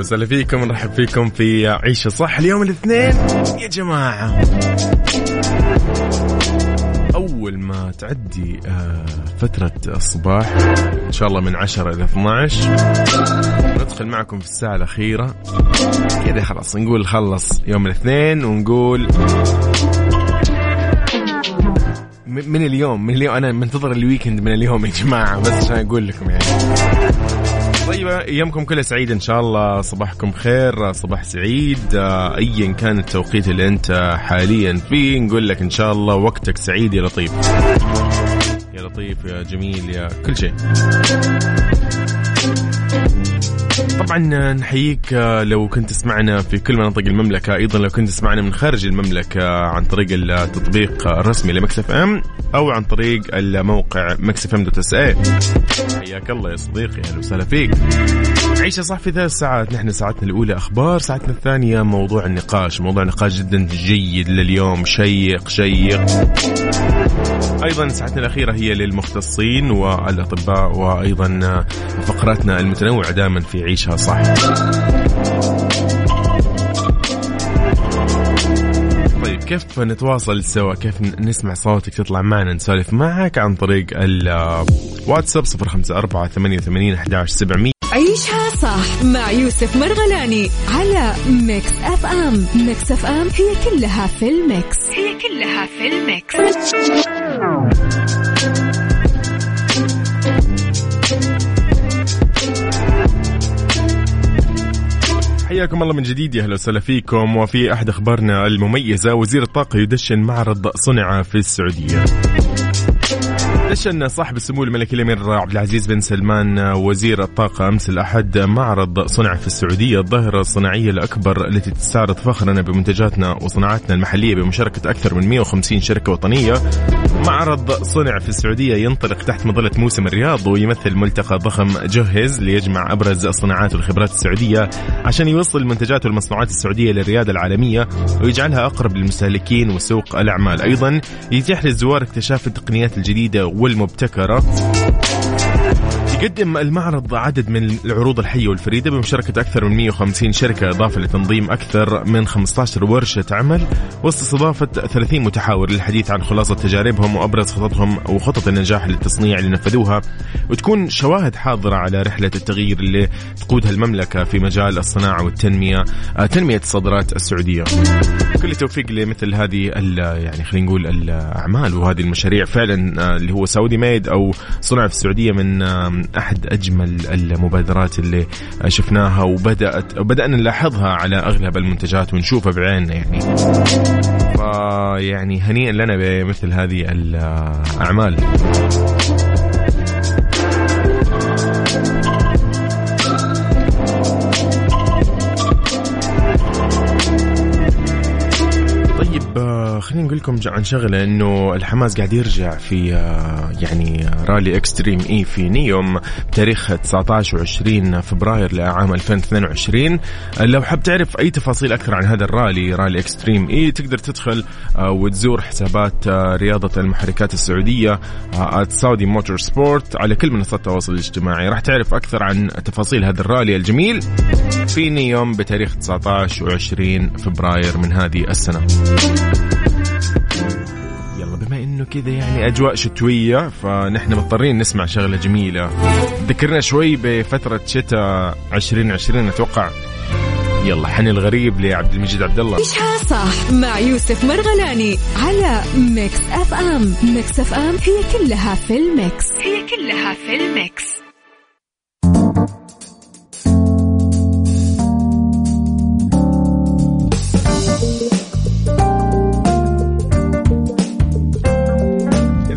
وسهلا فيكم نرحب فيكم في عيشة صح اليوم الاثنين. يا جماعة أول ما تعدي آه، فترة الصباح إن شاء الله من 10 إلى 12 ندخل معكم في الساعة الأخيرة. كذا خلاص نقول خلص يوم الاثنين ونقول من اليوم من اليوم أنا منتظر الويكند من اليوم يا جماعة بس عشان أقول لكم يعني. طيب ايامكم كلها سعيده إن شاء الله. صباحكم خير صباح سعيد. آه، ايا كان التوقيت اللي أنت حاليا فيه نقول لك إن شاء الله وقتك سعيد يا لطيف. يا لطيف يا جميل يا كل شيء. طبعا نحييك آه، لو كنت تسمعنا في كل مناطق المملكة أيضا لو كنت تسمعنا من خارج المملكة عن طريق التطبيق الرسمي ل Mix FM أو عن طريق الموقع Mix FM dot SA حياك الله يا صديقي أهلا وسهلا فيك. عيشة صح في ثلاث ساعات. نحن ساعتنا الأولى أخبار ساعتنا الثانية موضوع النقاش. موضوع نقاش جدا جيد لليوم شيق شيق. أيضا ساعتنا الأخيرة هي للمختصين والأطباء وأيضا فقراتنا المتنوعة دائما في عيشها صح. طيب كيف نتواصل سوا؟ كيف نسمع صوتك تطلع معنا نسولف معك عن طريق الواتساب 054 88 11 700 عيشها صح مع يوسف مرغلاني على Mix FM. Mix FM هي كلها في ال mix. هي كلها في ال mix. حياكم الله من جديد يا أهلا وسهلا فيكم. وفي أحد أخبارنا المميزة وزير الطاقة يدشن معرض صنع في السعودية. دشن صاحب السمو الملكي الأمير عبد العزيز بن سلمان وزير الطاقة أمس الأحد معرض صنع في السعودية الظاهرة الصناعية الأكبر التي تستعرض فخرنا بمنتجاتنا وصناعاتنا المحلية بمشاركة أكثر من 150 شركة وطنية. معرض صنع في السعودية ينطلق تحت مظلة موسم الرياض ويمثل ملتقى ضخم جهز ليجمع أبرز الصناعات والخبرات السعودية عشان يوصل المنتجات والمصنوعات السعودية للرياده العالمية ويجعلها أقرب للمستهلكين وسوق الأعمال، أيضا يتيح للزوار اكتشاف التقنيات الجديدة والمبتكرة. يقدم المعرض عدد من العروض الحية والفريدة بمشاركة أكثر من 150 شركة إضافة لتنظيم أكثر من 15 ورشة عمل وسط استضافة 30 متحاور للحديث عن خلاصة تجاربهم وأبرز خططهم وخطط النجاح للتصنيع اللي نفذوها. وتكون شواهد حاضرة على رحلة التغيير اللي تقودها المملكة في مجال الصناعة والتنمية آه، تنمية الصادرات السعودية. كل التوفيق لمثل هذه يعني خلينا نقول الأعمال وهذه المشاريع فعلا آه، اللي هو سعودي ميد أو صنع في السعودية من أحد أجمل المبادرات اللي شفناها وبدأت بدأنا نلاحظها على أغلب المنتجات ونشوفها بعيننا يعني. فيعني هنيئا لنا بمثل هذه الأعمال. آه، خلينا نقول لكم عن شغلة إنه الحماس قاعد يرجع في آه، يعني رالي Extreme E في نيوم بتاريخ 19 و20 فبراير لعام 2022 آه، لو حاب تعرف أي تفاصيل أكثر عن هذا الرالي رالي Extreme E تقدر تدخل آه، وتزور حسابات آه، رياضة المحركات السعودية Saudi Motorsport على كل منصات التواصل الاجتماعي. راح تعرف أكثر عن تفاصيل هذا الرالي الجميل في نيوم بتاريخ 19 و20 فبراير من هذه السنة. يلا بما إنه كذا يعني أجواء شتوية فنحن مضطرين نسمع شغلة جميلة. ذكرنا شوي بفترة شتاء 2020 أتوقع. يلا حن الغريب لعبد المجيد عبد الله عيشها صح مع يوسف مرغلاني على Mix FM. Mix FM هي كلها في ال mix. هي كلها في ال mix.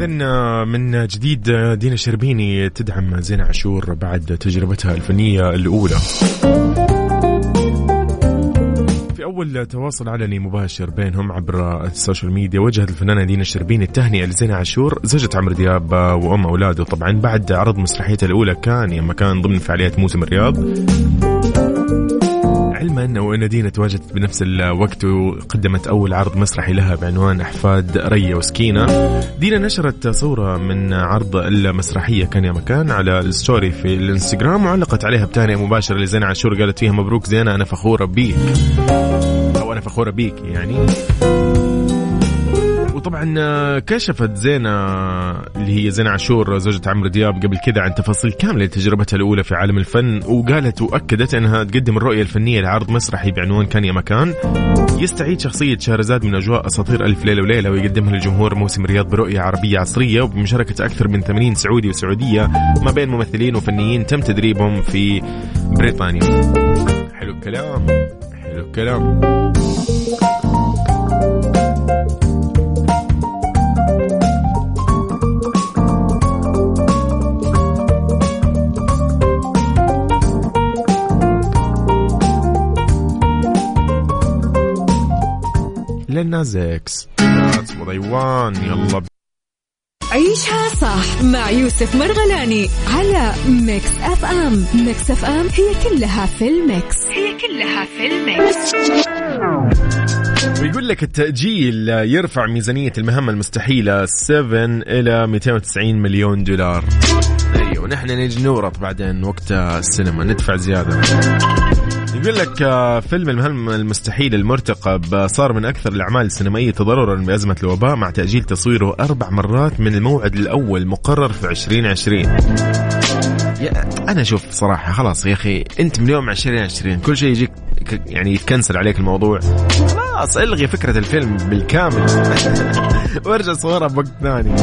إذن من جديد دينا شربيني تدعم زينة عاشور بعد تجربتها الفنية الأولى. في أول تواصل علني مباشر بينهم عبر ال social media وجهت الفنانة دينا الشربيني التهنئة لزينة عاشور زوجة عمرو دياب وأم أولاده. طبعا بعد عرض مسرحيتها الأولى كان يوم كان ضمن فعاليات موسم الرياض. ان دينا تواجدت بنفس الوقت وقدمت أول عرض مسرحي لها بعنوان أحفاد ريا وسكينة. دينا نشرت صورة من عرض المسرحية كان يا مكان على الستوري في الإنستغرام وعلقت عليها بتهنئة مباشرة لزينه عاشور قالت فيها مبروك زينه أنا فخورة بيك. أو أنا فخورة بيك يعني. وطبعا كشفت زينة اللي هي زينة عاشور زوجة عمرو دياب قبل كذا عن تفاصيل كاملة لتجربتها الأولى في عالم الفن وقالت وأكدت أنها تقدم الرؤية الفنية لعرض مسرحي بعنوان كان يا مكان. يستعيد شخصية شهرزاد من أجواء أساطير ألف ليلة وليلة ويقدمها للجمهور موسم الرياض برؤية عربية عصرية وبمشاركة أكثر من 80 سعودي وسعودية ما بين ممثلين وفنيين تم تدريبهم في بريطانيا. حلو الكلام حلو الكلام. Lil Nas X That's what I want. يلا. عيشها صح مع يوسف مرغلاني على Mix FM Mix FM هي كلها في ال mix. هي كلها في ال mix. ويقول لك التأجيل يرفع ميزانية المهمة المستحيلة 7 إلى 290 مليون دولار. أيوة نحن نجي نورط بعدين وقت السينما. ندفع زيادة. يقول لك آه، فيلم المهمة المستحيل المرتقب صار من أكثر الأعمال السينمائية تضررا بأزمة الوباء مع تأجيل تصويره أربع مرات من الموعد الأول مقرر في 2020 يا أنا أشوف صراحة خلاص يا أخي أنت من يوم 2020 كل شيء يجيك يعني يتكنسل عليك الموضوع. خلاص إلغي فكرة الفيلم بالكامل. وارجع صورها بوقت ثاني.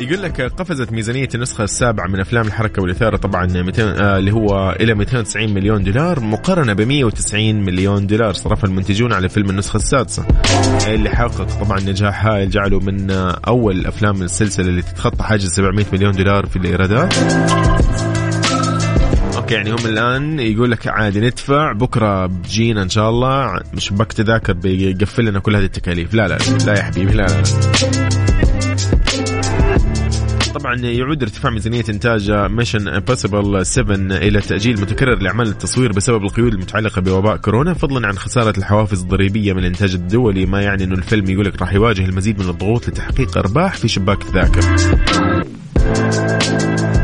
يقول لك قفزت ميزانية النسخة السابعة من أفلام الحركة والإثارة طبعا 200 آه اللي هو إلى 290 مليون دولار مقارنة ب 190 مليون دولار. صرفها المنتجون على فيلم النسخة السادسة. اللي حقق طبعا نجاح هائل. جعله من أول أفلام السلسلة اللي تتخطى حاجز 700 مليون دولار في الإيرادات. أوكي يعني هم الآن يقول لك عادي ندفع بكرة بيجينا إن شاء الله. شباك تذاكر بيقفل لنا كل هذه التكاليف. لا لا لا يا حبيبي لا لا, لا. طبعا يعود ارتفاع ميزانية إنتاج Mission Impossible 7 إلى تأجيل متكرر لأعمال التصوير بسبب القيود المتعلقة بوباء كورونا فضلا عن خسارة الحوافز الضريبية من الإنتاج الدولي. ما يعني أنه الفيلم يقول لك راح يواجه المزيد من الضغوط لتحقيق أرباح في شباك التذاكر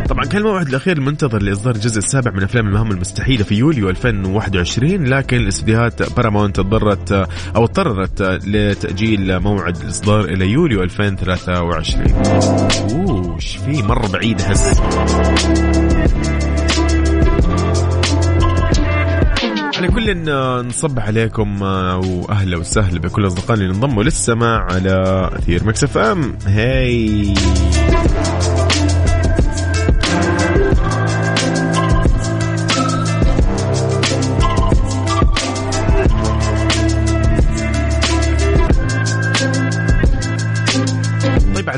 طبعا كان الموعد الأخير المنتظر لإصدار الجزء السابع من أفلام المهمه المستحيلة في يوليو 2021 لكن الاستديوهات بارامونت اضطرت أو اضطرت لتأجيل موعد الإصدار إلى يوليو 2023 أوه. في مره بعيد احس على كل آه، نصبح عليكم آه، وأهلا وسهلا بكل أصدقائنا اللي انضموا للسماع على أثير Mix FM. Hi.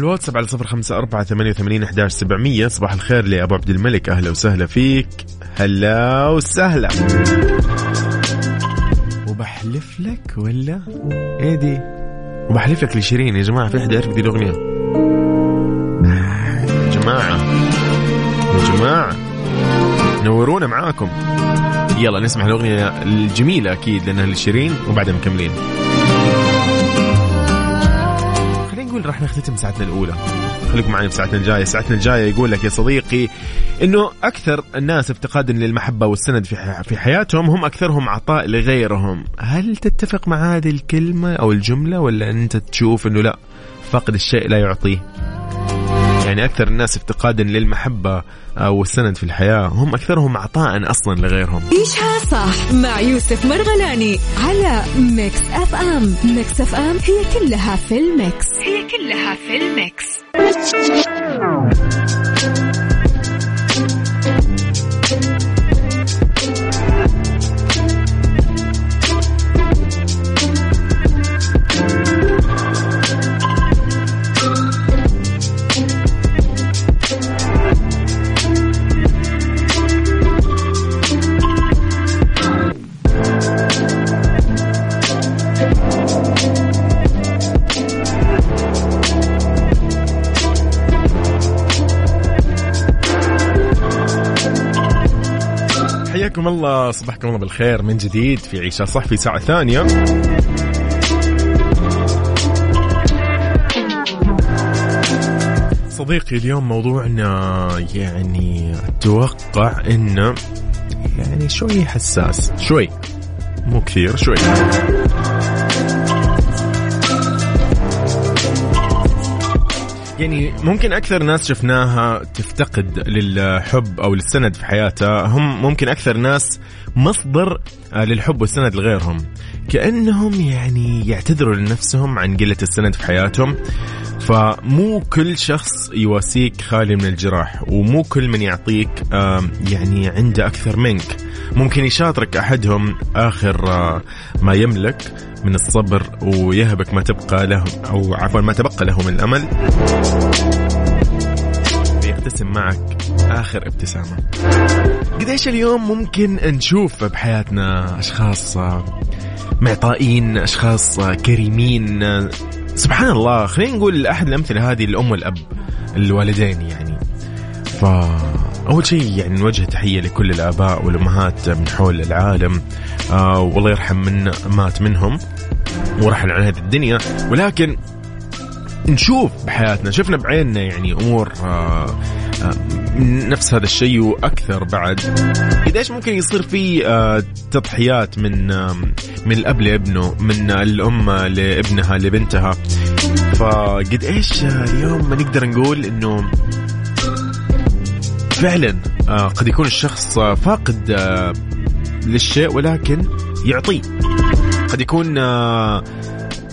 الواتساب على صفر خمسة أربعة ثمانية وثمانين أحداش سبعمية. صباح الخير لأبو عبد الملك. أهلا وسهلا فيك. هلا وسهلا. وبحلف لك ولا؟ إيه دي؟ وبحلف لك لشيرين. يا جماعة في أحد يعرف دي الأغنية يا جماعة يا جماعة نورونا معاكم. يلا نسمع الأغنية الجميلة أكيد لأنها لشيرين وبعدها مكملين. نقول راح نختتم ساعتنا الأولى. خليكم معي في ساعتنا الجاية. ساعتنا الجاية يقول لك يا صديقي إنه أكثر الناس افتقادا للمحبة والسند في في حياتهم هم أكثرهم عطاء لغيرهم. هل تتفق مع هذه الكلمة أو الجملة ولا أنت تشوف إنه لا فقد الشيء لا يعطيه؟ يعني أكثر الناس افتقادا للمحبة أو السند في الحياة هم أكثرهم عطاء أصلا لغيرهم. عيشها صح مع يوسف مرغلاني على Mix FM. Mix FM هي كلها في ال mix. هي كلها في ال mix. حياكم الله صبحكم الله بالخير من جديد في عيشة صح في ساعة ثانية. صديقي اليوم موضوعنا يعني أتوقع إنه يعني شوي حساس شوي مو كثير شوي. يعني ممكن أكثر ناس شفناها تفتقد للحب أو للسند في حياتها. هم ممكن أكثر ناس مصدر آه، للحب والسند لغيرهم. كأنهم يعني يعتذروا لنفسهم عن قلة السند في حياتهم. فمو كل شخص يواسيك خالي من الجراح ومو كل من يعطيك يعني عنده أكثر منك. ممكن يشاطرك أحدهم آخر آه، ما يملك من الصبر ويهبك ما تبقى له أو عفوا ما تبقى له من الأمل. يبتسم معك آخر ابتسامة. قديش اليوم ممكن نشوف بحياتنا أشخاص معطائين أشخاص كريمين سبحان الله خلينا نقول أحد الأمثلة هذه الام والأب الوالدين يعني. ف أول شيء يعني نوجه تحية لكل الآباء والأمهات من حول العالم. آه والله يرحم من مات منهم ورحل عن هذه الدنيا. ولكن نشوف بحياتنا شفنا بعيننا يعني أمور آه نفس هذا الشيء وأكثر بعد. قديش ممكن يصير في آه تضحيات من من الأب لابنه من الأم لابنها لبنتها؟ فقد إيش اليوم ما نقدر نقول إنه فعلا آه قد يكون الشخص فاقد آه للشيء ولكن يعطيه قد يكون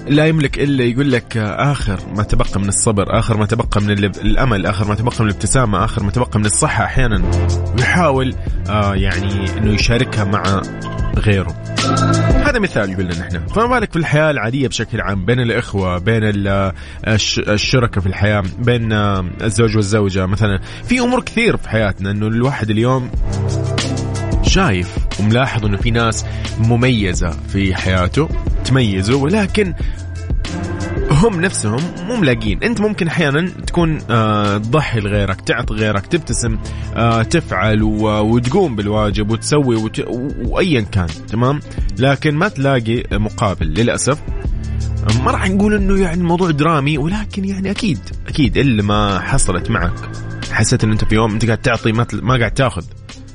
لا يملك إلا يقول لك آخر ما تبقى من الصبر، آخر ما تبقى من الأمل، آخر ما تبقى من الابتسامة، آخر ما تبقى من الصحة أحيانا ويحاول آه يعني إنه يشاركها مع غيره. هذا مثال قلنا نحن، فما بالك في الحياة العادية بشكل عام؟ بين الإخوة، بين الشركاء في الحياة، بين الزوج والزوجة مثلا، في أمور كثير في حياتنا إنه الواحد اليوم شايف وملاحظ إنه في ناس مميزة في حياته تميزوا ولكن هم نفسهم مو ملاقين. أنت ممكن أحيانا تكون آه تضحي لغيرك تعطي غيرك تبتسم آه تفعل وتقوم بالواجب وتسوي وت... وايا كان تمام؟ لكن ما تلاقي مقابل للأسف. ما راح نقول إنه يعني الموضوع درامي ولكن يعني أكيد أكيد الا ما حصلت معك حسيت إن أنت في يوم أنت قاعد تعطي ما قاعد تاخذ.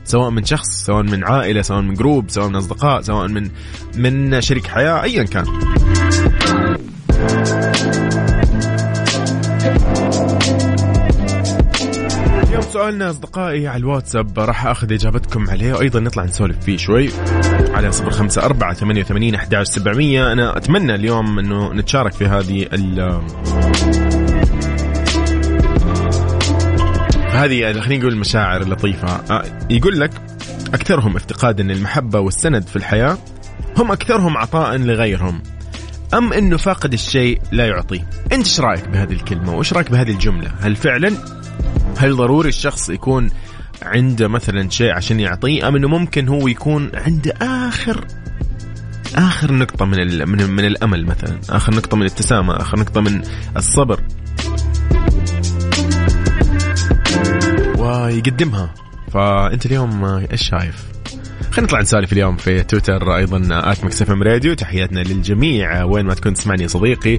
سواء من شخص سواء من عائلة سواء من جروب سواء من أصدقاء سواء من من شريك حياة ايا كان. اليوم سؤالنا أصدقائي على الواتساب راح أخذ إجابتكم عليه وأيضا نطلع نسولف فيه شوي. على صفر خمسة أربعة ثمانية وثمانين أحد سبعمية. أنا أتمنى اليوم أنه نتشارك في هذه هذه خلينا نقول المشاعر اللطيفة. آه، يقول لك أكثرهم افتقادا للمحبة والسند في الحياة هم أكثرهم عطاء لغيرهم. أم أنه فاقد الشيء لا يعطيه أنت إيش رأيك بهذه الكلمة؟ وإيش رأيك بهذه الجملة؟ هل فعلا؟ هل ضروري الشخص يكون عنده مثلا شيء عشان يعطيه؟ أم أنه ممكن هو يكون عنده آخر آخر نقطة من من, من الأمل مثلا؟ آخر نقطة من الابتسامة آخر نقطة من الصبر. ويقدمها فأنت اليوم إيش شايف؟ خلينا نطلع نسالف اليوم في تويتر أيضا at Mix FM Radio تحياتنا للجميع وين ما تكون تسمعني يا صديقي.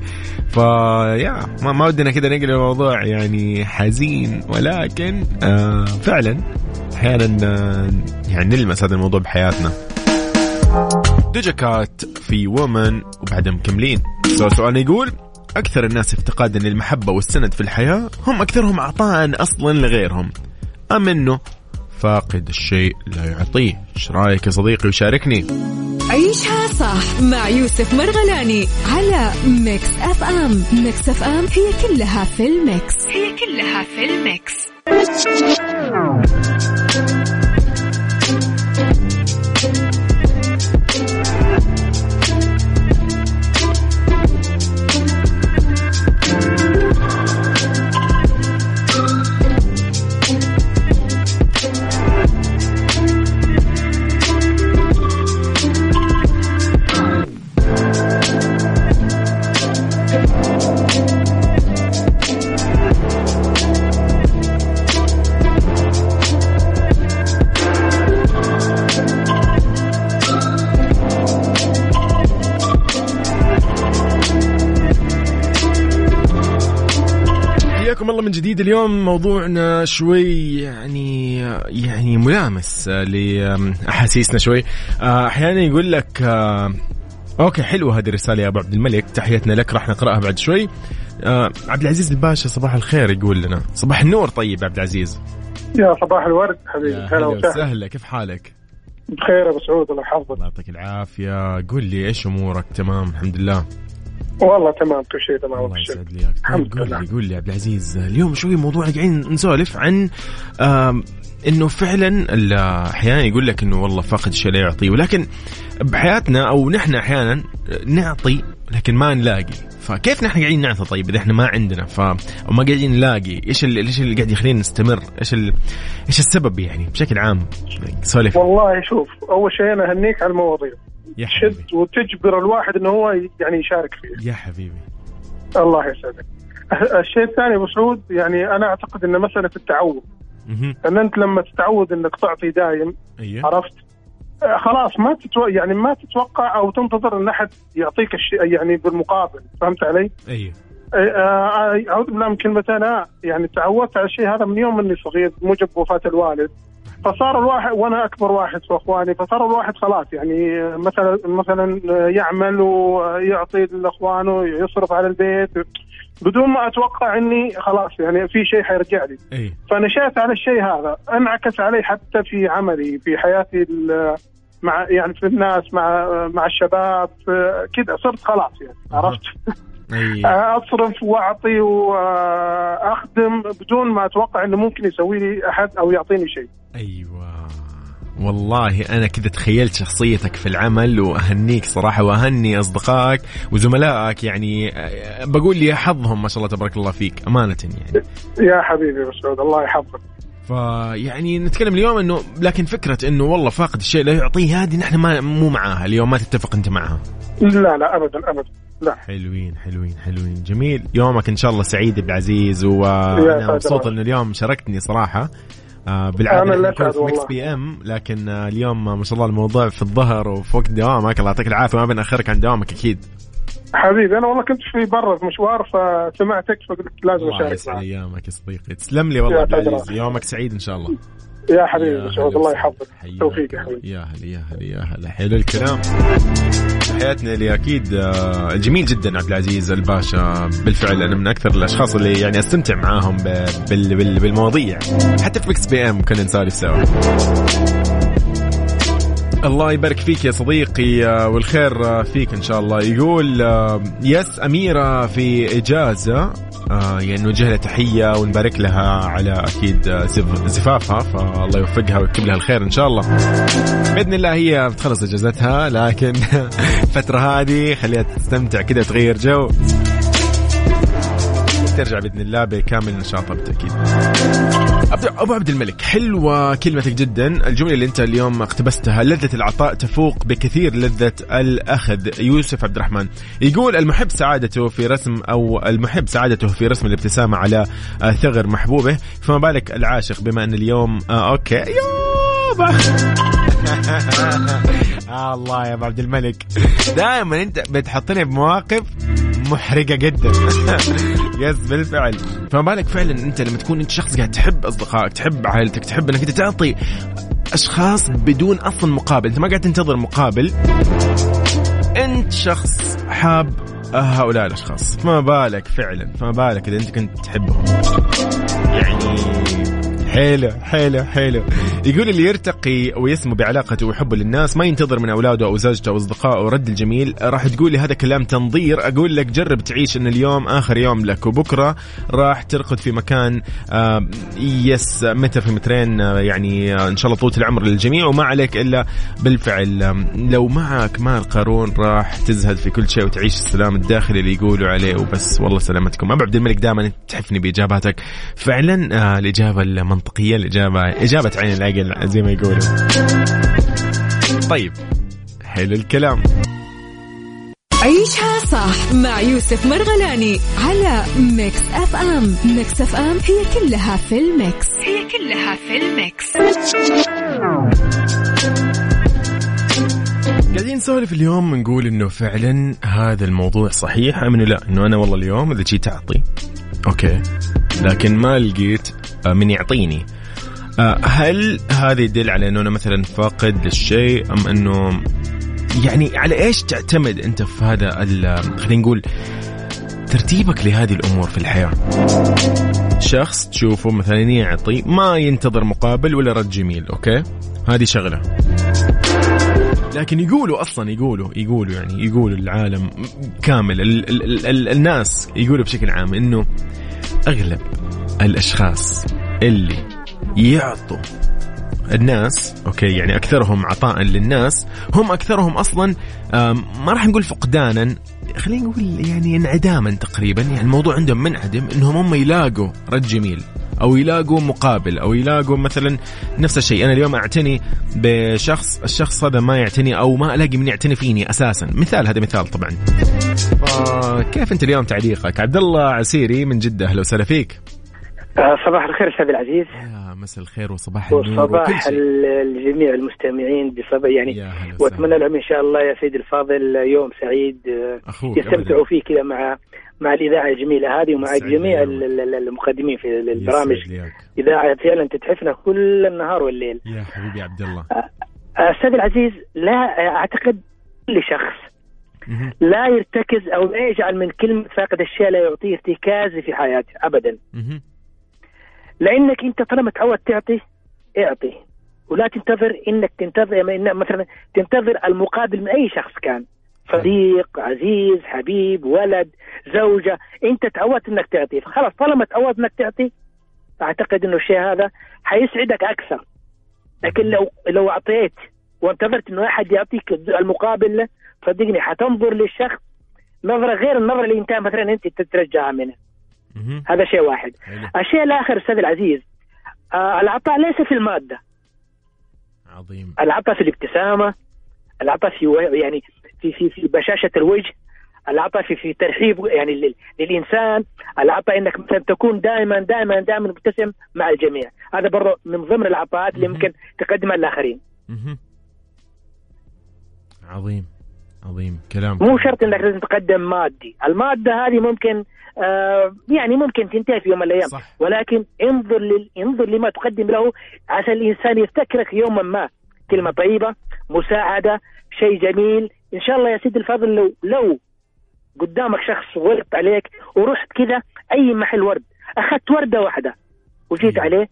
فيا ما, ما ودنا كذا نقل الموضوع يعني حزين ولكن آه فعلا أحيانا آه يعني نلمس هذا الموضوع بحياتنا. Doja Cat في Woman وبعدها مكملين. سؤالنا يقول أكثر الناس افتقادا للمحبة والسند في الحياة؟ هم أكثرهم عطاء أصلا لغيرهم. أم أنه فاقد الشيء لا يعطيه. إيش رأيك يا صديقي؟ وشاركني. عيشها صح مع يوسف مرغلاني على Mix FM. Mix FM هي كلها في ال mix. هي كلها في ال mix. جديد اليوم موضوعنا شوي يعني يعني ملامس لأحاسيسنا شوي. آه، أحيانا يقول لك آه، أوكي حلوة هذه الرسالة يا أبو عبد الملك. تحياتنا لك راح نقرأها بعد شوي. آه، عبد العزيز الباشا صباح الخير يقول لنا. صباح النور طيب عبد العزيز. يا صباح الورد حبيبي. هلا وسهلا. كيف حالك؟ بخير أبو سعود الله يحفظك. الله يعطيك العافية. قول لي إيش أمورك؟ تمام الحمد لله. والله تمام كل شيء تمام الله يسعد لي الحمد لله. قول لي عبد العزيز اليوم شوي موضوع قاعدين نسولف عن إنه فعلا أحيانا يقول لك إنه والله فاقد الشيء لا يعطيه ولكن بحياتنا أو نحن أحيانا نعطي لكن ما نلاقي. فكيف نحن قاعدين نعطي طيب إذا إحنا ما عندنا؟ ف أو ما قاعدين نلاقي إيش اللي إيش اللي قاعد يخلينا نستمر؟ إيش ال... إيش السبب يعني بشكل عام؟ سولف. والله شوف أول شيء أنا أهنيك على المواضيع. يا تشد وتجبر الواحد إنه هو يعني يشارك فيه. يا حبيبي. الله يسعدك. الشيء الثاني أبو سعود يعني أنا أعتقد ان مسألة التعود. ان أنت لما تتعود إنك تعطي دايم أيه. عرفت؟ خلاص ما تتو... يعني ما تتوقع أو تنتظر ان أحد يعطيك الشيء يعني بالمقابل فهمت علي؟ أيوه أعوذ بالله من كلمة أنا يعني تعودت على الشيء هذا من يوم إني صغير موجب وفاة الوالد فصار الواحد وأنا أكبر واحد في إخواني فصار الواحد خلاص يعني مثلا مثلا يعمل ويعطي لإخوانه يصرف على البيت بدون ما أتوقع إني خلاص يعني في شيء حيرجع لي. أي. فنشأت على الشيء هذا أنعكس علي حتى في عملي في حياتي مع يعني في الناس مع مع الشباب كذا صرت خلاص يعني عرفت؟ أيه. أصرف وأعطي وأخدم بدون ما أتوقع إنه ممكن يسوي لي أحد أو يعطيني شيء. أيوه. والله أنا كذا تخيلت شخصيتك في العمل وأهنيك صراحة وأهني أصدقائك وزملائك يعني بقول لي حظهم ما شاء الله تبارك الله فيك أمانة يعني. يا حبيبي مسعود الله يحفظك. فيعني نتكلم اليوم إنه لكن فكرة إنه والله فاقد الشيء لا يعطيه هذه نحن ما مو معاها اليوم ما تتفق أنت معها. لا لا ابدا ابدا لا. حلوين حلوين حلوين جميل. يومك إن شاء الله سعيد عبد العزيز وأنا مبسوط إنه اليوم شاركتني صراحة. آه بالعادة أنا في Mix PM لكن آه اليوم ما شاء الله الموضوع في الظهر وفي وقت دوامك الله يعطيك العافية. ما بنأخرك عن دوامك أكيد. حبيبي أنا والله كنت في برا في مشوار فسمعتك فقلت لازم أشارك يسعد أيامك يا صديقي. تسلم لي والله عبد العزيز. يومك سعيد إن شاء الله. يا حبيبي مسعود الله يحفظك. توفيق يا حبيبي. يا هلا يا هلا يا هلا. حلو الكلام. حياتنا اللي أكيد آه، جميل جدا عبد العزيز الباشا بالفعل أنا من أكثر الأشخاص اللي يعني أستمتع معاهم بالمواضيع. حتى في Mix PM كنا نسولف سوا. الله يبارك فيك يا صديقي آه، والخير آه، فيك إن شاء الله. يقول yes أميرة في إجازة. آه يعني نوجه لها تحية ونبارك لها على أكيد زفافها فالله يوفقها ويكتب لها الخير إن شاء الله بإذن الله هي بتخلص إجازتها لكن الفترة هذه خليها تستمتع كده تغير جو ترجع بإذن الله بكامل نشاطها بالتأكيد. أبو عبد الملك حلوة كلمتك جدا. الجملة اللي أنت اليوم اقتبستها لذة العطاء تفوق بكثير لذة الأخذ. يوسف عبد الرحمن يقول المحب سعادته في رسم أو المحب سعادته في رسم الابتسامة على ثغر محبوبه. فما بالك العاشق بما أن اليوم آه أوكي. يابا! آه الله يا أبو عبد الملك. دائما أنت بتحطني بمواقف محرقه جدا. يس بالفعل. فما بالك فعلا أنت لما تكون أنت شخص قاعد تحب أصدقائك تحب عائلتك تحب إنك أنت تعطي أشخاص بدون أصلا مقابل أنت ما قاعد تنتظر مقابل. أنت شخص حاب هؤلاء الأشخاص. فما بالك فعلا فما بالك إذا أنت كنت تحبهم. يعني حلو حلو حلو يقول اللي يرتقي ويسمو بعلاقته وحبه للناس ما ينتظر من أولاده أو زوجته أو أصدقائه رد الجميل. راح تقول لي هذا كلام تنظير. أقول لك جرب تعيش إن اليوم آخر يوم لك وبكرة راح ترقد في مكان يس متر في مترين آه يعني آه إن شاء الله طولة العمر للجميع. وما عليك إلا بالفعل. لو معك مال قارون راح تزهد في كل شيء وتعيش السلام الداخلي اللي يقولوا عليه. وبس والله سلامتكم. أبو عبد الملك دائما تحفني بإجاباتك. فعلا آه الإجابة المنطقية. المنطقية الإجابة إجابة عين العقل زي ما يقولوا. طيب حلو الكلام. عيشها صح مع يوسف مرغلاني على Mix FM. Mix FM هي كلها في ال mix. هي كلها في ال mix. قاعدين نسولف اليوم نقول إنه فعلا هذا الموضوع صحيح أم إنه لا؟ إنه أنا والله اليوم إذا جيت اعطي okay لكن ما لقيت من يعطيني. هل هذا يدل على أنه أنا مثلا فاقد للشيء أم أنه يعني على إيش تعتمد أنت في هذا خلينا نقول ترتيبك لهذه الأمور في الحياة؟ شخص تشوفه مثلا يعطي ما ينتظر مقابل ولا رد جميل أوكي؟ هذه شغلة. لكن يقولوا أصلا يقولوا يقولوا يعني يقولوا العالم كامل ال ال ال ال الناس يقولوا بشكل عام إنه أغلب الأشخاص اللي يعطوا الناس أوكي يعني أكثرهم عطاء للناس هم أكثرهم أصلا ما راح نقول فقدانا خلينا نقول يعني انعداما تقريبا يعني الموضوع عندهم منعدم إنهم هم يلاقوا رد جميل أو يلاقوا مقابل أو يلاقوا مثلا نفس الشيء. أنا اليوم أعتني بشخص الشخص هذا ما يعتني أو ما ألاقي من يعتني فيني أساسا. مثال هذا مثال طبعا. كيف أنت اليوم تعليقك؟ عبد الله عسيري من جدة أهلا وسهلا فيك. صباح الخير أستاذ العزيز. يا مساء الخير وصباح النور وصباح الجميع المستمعين بصباح يعني وأتمنى لهم إن شاء الله يا سيدي الفاضل يوم سعيد يستمتعوا فيه كذا مع مع الإذاعة الجميلة هذه ومع جميع المقدمين في البرامج. إذاعة فعلا تتحفنا كل النهار والليل. يا حبيبي عبد الله. أستاذ العزيز لا أعتقد كل شخص لا يرتكز أو لا يجعل من كلمة فاقد الشيء لا يعطيه ارتكاز في حياته ابدا. لأنك أنت طالما تعود تعطي اعطي. ولا تنتظر إنك تنتظر مثلا تنتظر المقابل من أي شخص كان. صديق عزيز حبيب ولد زوجة. أنت تعودت إنك تعطي. فخلاص طالما تعودت إنك تعطي أعتقد إنه الشيء هذا حيسعدك أكثر. لكن لو لو أعطيت وانتظرت إنه أحد يعطيك المقابل صدقني حتنظر للشخص نظرة غير النظرة اللي أنت مثلا أنت تترجعها منه. هذا شيء واحد. الشيء الآخر أستاذ العزيز آه العطاء ليس في المادة. عظيم. العطاء في الابتسامة العطاء في يعني في في في بشاشة الوجه العطاء في في ترحيب يعني للإنسان العطاء إنك مثلا تكون دائما دائما دائما مبتسم مع الجميع. هذا برضه من ضمن العطاءات اللي ممكن تقدمها للاخرين عظيم. عظيم. كلام. مو شرط إنك لازم تقدم مادي. المادة هذه ممكن يعني ممكن تنتهي في يوم من الأيام. صح. ولكن انظر لل... انظر لما تقدم له عشان الإنسان يفتكرك يوما ما. كلمة طيبة مساعدة شيء جميل. إن شاء الله يا سيدي الفاضل لو لو قدامك شخص ورد عليك ورحت كذا أي محل ورد. أخذت وردة واحدة وجيت عليه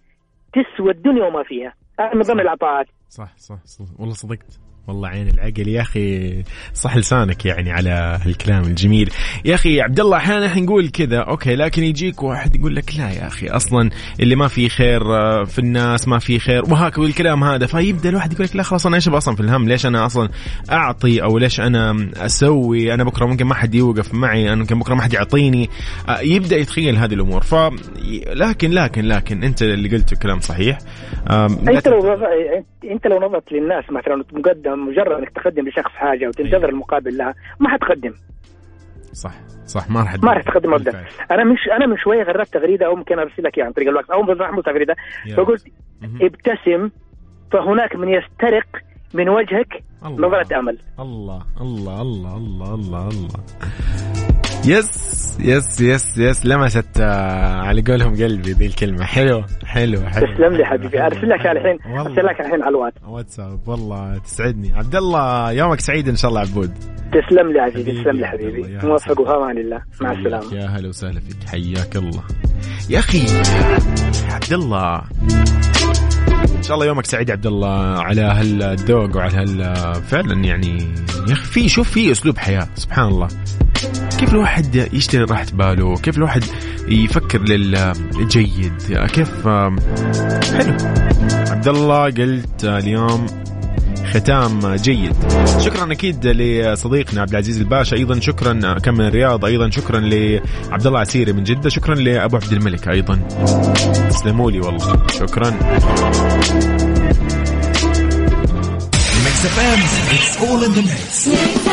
تسوى الدنيا وما فيها. هذا من ضمن العطاءات. صح صح صح. والله صدقت. والله عين العقل يا أخي صح لسانك يعني على الكلام الجميل. يا أخي عبد الله أحيانا إحنا نقول كذا أوكي لكن يجيك واحد يقول لك لا يا أخي أصلا اللي ما في خير في الناس ما في خير. وهكذا الكلام هذا فيبدأ الواحد يقول لك لا خلاص أنا إيش أصلا في الهم؟ ليش أنا أصلا أعطي أو ليش أنا أسوي؟ أنا بكرة ممكن ما حد يوقف معي أنا ممكن بكرة ما حد يعطيني. يبدأ يتخيل هذه الأمور. ف لكن لكن لكن أنت اللي قلته كلام صحيح. أنت لو أنت لو نظرت للناس مثلا تقدم مجرد انك تقدم لشخص حاجة وتنتظر المقابل لها ما حتقدم صح صح ما راح ما راح تقدم مبدأ. أنا مش أنا من شوية غربت تغريدة أو ممكن ارسل لك عن طريق الوقت أو محمود تغريدة. فقلت ابتسم فهناك من يسترق من وجهك الله. نظرة أمل. الله الله الله الله الله الله. Yes. Yes yes yes. لمست آه، على قولهم قلبي ذي الكلمة. حلوة حلوة حلوة تسلم لي حبيبي. أرسل لك الحين. أرسل لك الحين على الواتس. واتساب والله تسعدني. عبد الله يومك سعيد إن شاء الله عبود. تسلم لي عزيزي تسلم لي حبيبي. موفق سلام. وفي أمان الله. مع السلامة. يا هلا وسهلا فيك. حياك الله. يا أخي عبد الله إن شاء الله يومك سعيد عبد الله على هالذوق وعلى هال فعلا يعني يا أخي في شوف في أسلوب حياة. سبحان الله. كيف الواحد يشتري راحة باله؟ كيف الواحد يفكر للجيد؟ كيف حلو. عبد الله قلت اليوم ختام جيد. شكرا أكيد لصديقنا عبد العزيز الباشا. أيضا شكرا كم من الرياض أيضا شكرا لعبد الله عسيري من جدة. شكرا لأبو عبد الملك أيضا. تسلموا لي والله. شكرا. It's all in the mix.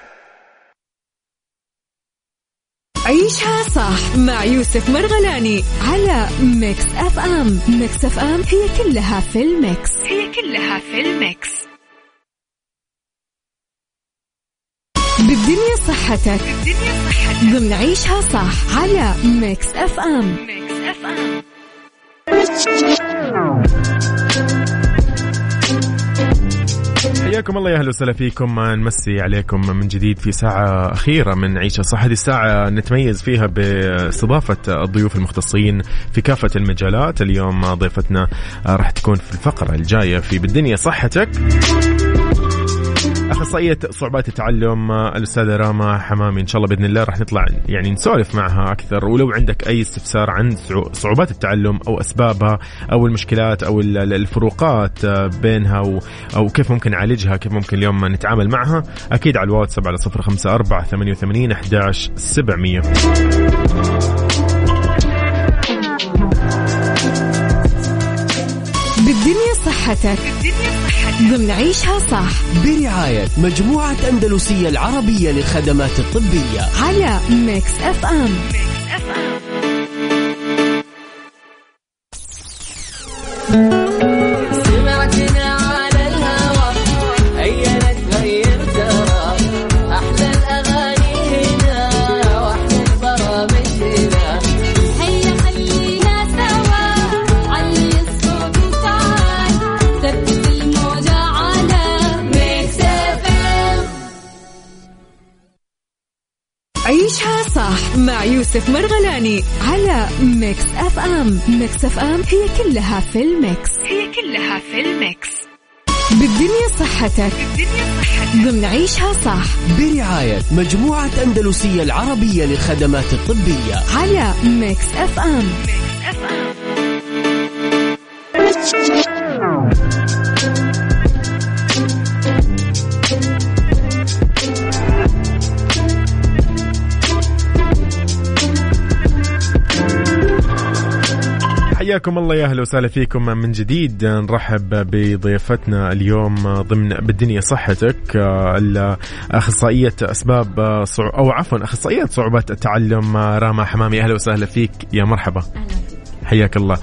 عيشها صح مع يوسف مرغلاني على Mix FM. Mix FM هي كلها في ال mix. هي كلها في ال mix. بالدنيا صحتك. بالدنيا صحتك. ضمن عيشها صح على Mix FM. Mix FM. حياكم الله يا أهلا وسهلا فيكم. نمسي عليكم من جديد في ساعة أخيرة من عيشة صح. هذه الساعة نتميز فيها باستضافة الضيوف المختصين في كافة المجالات. اليوم ضيفتنا راح تكون في الفقرة الجاية في بالدنيا صحتك. اخصائيه صعوبات التعلم الأستاذة راما حمامي إن شاء الله بإذن الله راح نطلع يعني نسولف معها أكثر. ولو عندك أي استفسار عن صعوبات التعلم أو أسبابها أو المشكلات أو الفروقات بينها أو كيف ممكن نعالجها كيف ممكن اليوم نتعامل معها أكيد على الواتساب على 054 88 11 700 بالدنيا صحتك بالدنيا صحتك. ضمن عيشها صح. برعاية مجموعة أندلسية العربية للخدمات الطبية. على Mix FM Mix F M مع يوسف مرغلاني على Mix FM. Mix FM هي كلها في ال mix. هي كلها في ال mix. بالدنيا صحتك. بالدنيا صحتك. ضمن عيشها صح. برعاية مجموعة أندلسية العربية للخدمات الطبية. على Mix FM. Mix FM. حياكم الله يا أهلا وسهلا فيكم من جديد. نرحب بضيفتنا اليوم ضمن بالدنيا صحتك الأخصائية أسباب أو عفوا أخصائية صعوبات التعلم راما حمامي. أهلا وسهلا فيك يا مرحبا. حياك الله.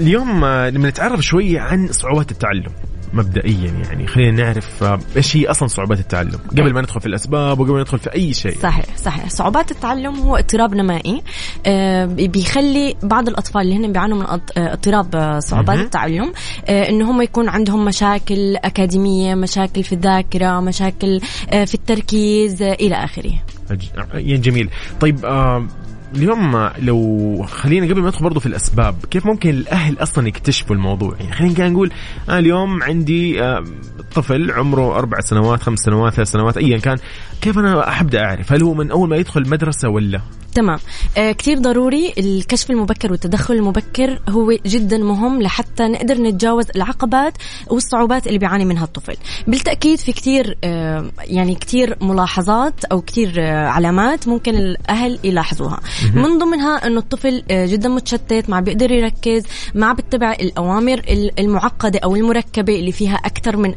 اليوم نتعرف شوية عن صعوبات التعلم. مبدئيا يعني. خلينا نعرف آه، إيش هي أصلا صعوبات التعلم؟ قبل ما ندخل في الأسباب وقبل ما ندخل في أي شيء. صحيح صحيح. صعوبات التعلم هو اضطراب نمائي آه، بيخلي بعض الأطفال اللي هن بيعانوا من آه، اضطراب صعوبات. التعلم ان هم يكون عندهم مشاكل أكاديمية مشاكل في الذاكرة مشاكل في التركيز إلى آخره. يعني جميل. طيب اليوم لو خلينا قبل ما ندخل برضو في الأسباب كيف ممكن الأهل أصلا يكتشفوا الموضوع؟ يعني خلينا نقول أنا اليوم عندي آه طفل عمره أربع سنوات خمس سنوات ثلاث سنوات ايا كان كيف أنا أبدأ أعرف؟ هل هو من أول ما يدخل المدرسة ولا؟ تمام. آه كتير ضروري الكشف المبكر والتدخل المبكر هو جدا مهم لحتى نقدر نتجاوز العقبات والصعوبات اللي بيعاني منها الطفل. بالتأكيد في كتير آه يعني كتير ملاحظات أو كتير آه علامات ممكن الأهل يلاحظوها. من ضمنها أنه الطفل آه جدا متشتت ما بيقدر يركز ما بيتبع الأوامر ال- المعقدة أو المركبة اللي فيها أكثر من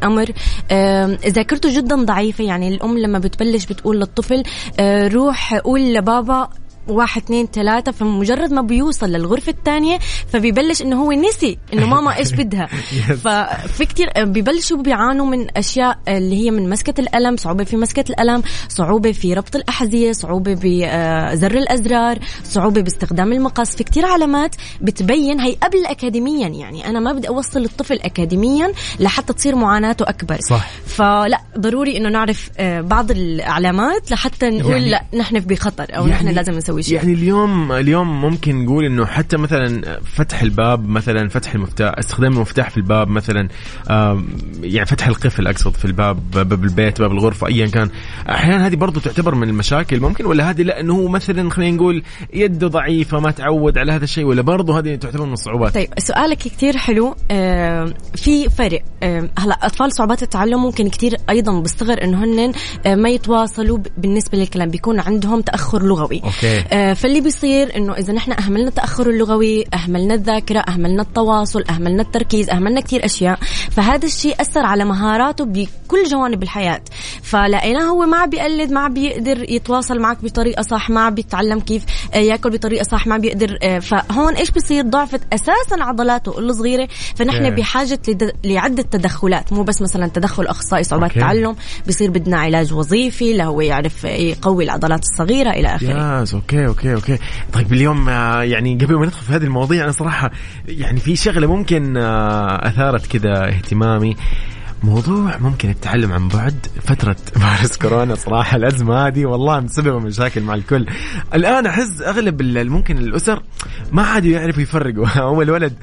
آه ذاكرته جدا ضعيفة يعني الأم لما بتبلش بتقول للطفل آه روح قول لبابا واحد اثنين ثلاثة فمجرد ما بيوصل للغرفة الثانية فبيبلش إنه هو نسي إنه ماما إيش بدها. ففي كتير بيبلشوا بيعانوا من أشياء اللي هي من مسكة الألم صعوبة في مسكة الألم صعوبة في ربط الأحذية صعوبة بزر الأزرار صعوبة باستخدام المقص. في كتير علامات بتبين هي قبل أكاديميا يعني أنا ما بدي أوصل الطفل أكاديميا لحتى تصير معاناته أكبر. صح. فلا ضروري إنه نعرف آه، بعض العلامات لحتى نقول يعني- لا نحن بخطر أو نحن لازم نسوي شيء يعني اليوم اليوم ممكن نقول إنه حتى مثلا فتح الباب مثلا فتح المفتاح استخدام المفتاح في الباب مثلا يعني فتح القفل أقصد في الباب باب البيت باب الغرفة ايا كان. أحيانا هذه برضو تعتبر من المشاكل ممكن ولا هذه لا انه هو مثلا خلينا نقول يده ضعيفة ما تعود على هذا الشيء ولا برضو هذه تعتبر من الصعوبات؟ طيب سؤالك كتير حلو. آه في فرق. آه هلا أطفال صعوبات التعلم ممكن كتير أيضا بالصغر انه هن ما يتواصلوا بالنسبة للكلام بيكون عندهم تأخر لغوي. أوكي. آه فاللي بيصير إنه إذا نحن أهملنا التأخر اللغوي أهملنا الذاكرة أهملنا التواصل أهملنا التركيز أهملنا كتير أشياء فهذا الشيء أثر على مهاراته بكل جوانب الحياة. فلقيناه هو ما عم بيقلد ما عم بيقدر يتواصل معك بطريقة صح ما عم بيتعلم كيف آه، ياكل بطريقة صح ما بيقدر آه، فهون إيش بيصير ضعفت أساسا عضلاته الصغيره فنحن okay. بحاجة لعدة تدخلات مو بس مثلا تدخل أخصائي صعوبات. التعلم بيصير بدنا علاج وظيفي لهو يعرف يقوي العضلات الصغيرة إلى آخره. Okay okay okay. طيب اليوم آه، يعني قبل ما ندخل في هذه المواضيع أنا صراحة يعني في شغلة ممكن آه، أثارت كذا اهتمامي. موضوع ممكن التعلم عن بعد فترة فيروس كورونا صراحة الأزمة هذه والله مسببة مشاكل مع الكل. الآن أحس أغلب ممكن الأسر ما عادوا يعرفوا يفرقوا. هو الولد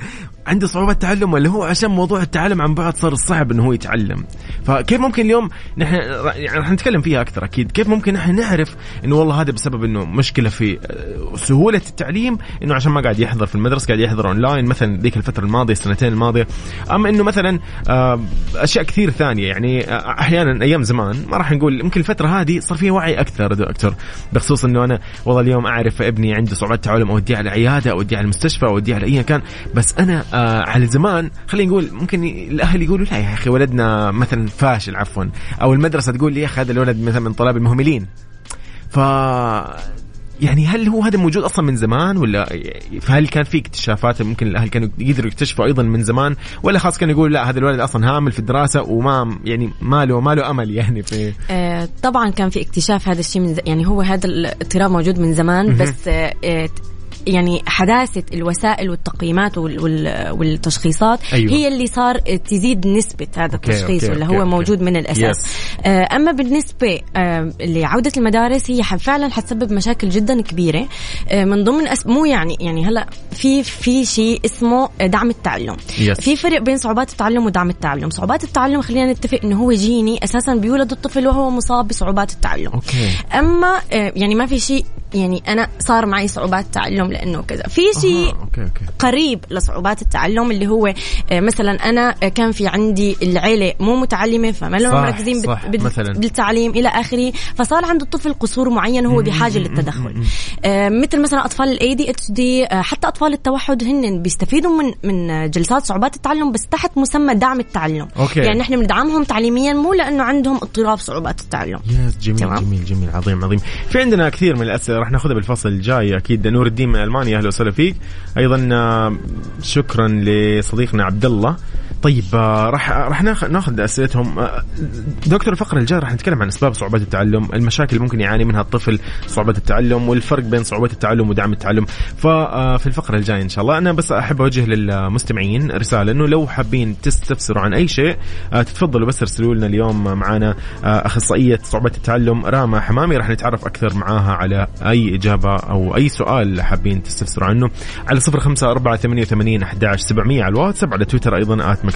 عنده صعوبة تعلم ولا هو عشان موضوع التعلم عن بعد صار صعب إنه هو يتعلم؟ فكيف ممكن اليوم نحن يعني رح نتكلم فيها أكثر أكيد. كيف ممكن نحن نعرف إنه والله هذا بسبب إنه مشكلة في آه، سهولة التعليم إنه عشان ما قاعد يحضر في المدرسة قاعد يحضر أونلاين مثلا ذيك الفترة الماضية السنتين الماضية. اما إنه مثلا آه، أشياء كثير ثانية. يعني آه، أحيانا أيام زمان ما راح نقول يمكن الفترة هذه صار فيها وعي أكثر دكتور. بخصوص إنه أنا والله اليوم أعرف ابني عنده صعوبات تعلم أوديه على عيادة أوديه على المستشفى أوديه على اي كان. بس أنا آه على زمان خلينا نقول ممكن الأهل يقولوا لا يا أخي ولدنا مثلا فاشل عفوا أو المدرسة تقول لي يا أخي هذا الولد مثلا من طلاب المهملين ف يعني هل هو هذا موجود أصلا من زمان ولا فهل كان في اكتشافات ممكن الأهل كانوا يقدروا يكتشفوا أيضا من زمان ولا خلاص كانوا يقولوا لا هذا الولد أصلا هامل في الدراسة وما يعني ما له ما له أمل يعني في آه، طبعا كان في اكتشاف هذا الشيء من ز... يعني هو هذا الاضطراب موجود من زمان. بس آه، آه، يعني حداثة الوسائل والتقييمات وال- وال- والتشخيصات أيوة. هي اللي صار تزيد نسبة هذا okay، التشخيص okay، ولا okay، هو okay. موجود من الأساس. آه، أما بالنسبة آه، لعودة المدارس هي فعلا حتسبب مشاكل جدا كبيرة. آه، من ضمن أس... مو يعني يعني هلأ في في شيء اسمه دعم التعلم. Yes. في فرق بين صعوبات التعلم ودعم التعلم. صعوبات التعلم خلينا نتفق إنه هو جيني أساسا بيولد الطفل وهو مصاب بصعوبات التعلم. okay. أما يعني ما في شيء يعني أنا صار معي صعوبات تعلم لأنه كذا. في شيء قريب لصعوبات التعلم اللي هو آه، مثلا أنا آه، كان في عندي العيلة مو متعلمة فما لهم مركزين صح، بال- مثلاً. بالتعليم إلى آخره. فصار عند الطفل قصور معين هو بحاجة للتدخل. آه، مثل مثلا أطفال ال ADHD حتى أطفال التوحد هن بيستفيدوا من من جلسات صعوبات التعلم بس تحت مسمى دعم التعلم. okay. يعني نحن بندعمهم تعليميا مو لأنه عندهم اضطراب صعوبات التعلم. يس جميل تمام. جميل جميل عظيم عظيم. في عندنا كثير من الأسئلة. راح ناخذها بالفصل الجاي. أكيد نور الدين من ألمانيا أهلا وسهلا فيك. أيضا آه، شكرا لصديقنا عبد الله طيب آه، راح راح ناخذ أسئلتهم. آه، دكتور الفقرة الجاية راح نتكلم عن أسباب صعوبات التعلم، المشاكل اللي ممكن يعاني منها الطفل صعوبات التعلم والفرق بين صعوبات التعلم ودعم التعلم، ففي الفقرة الجاية إن شاء الله أنا بس أحب أوجه للمستمعين رسالة إنه لو حابين تستفسروا عن أي شيء آه، تتفضلوا بس ارسلوا لنا اليوم معنا آه، أخصائية صعوبات التعلم راما حمامي راح نتعرف أكثر معاها على أي إجابة أو أي سؤال حابين تستفسروا عنه. على صفر خمسة أربعة ثمانية وثمانين أحد سبعمية على الواتساب على تويتر ام راديو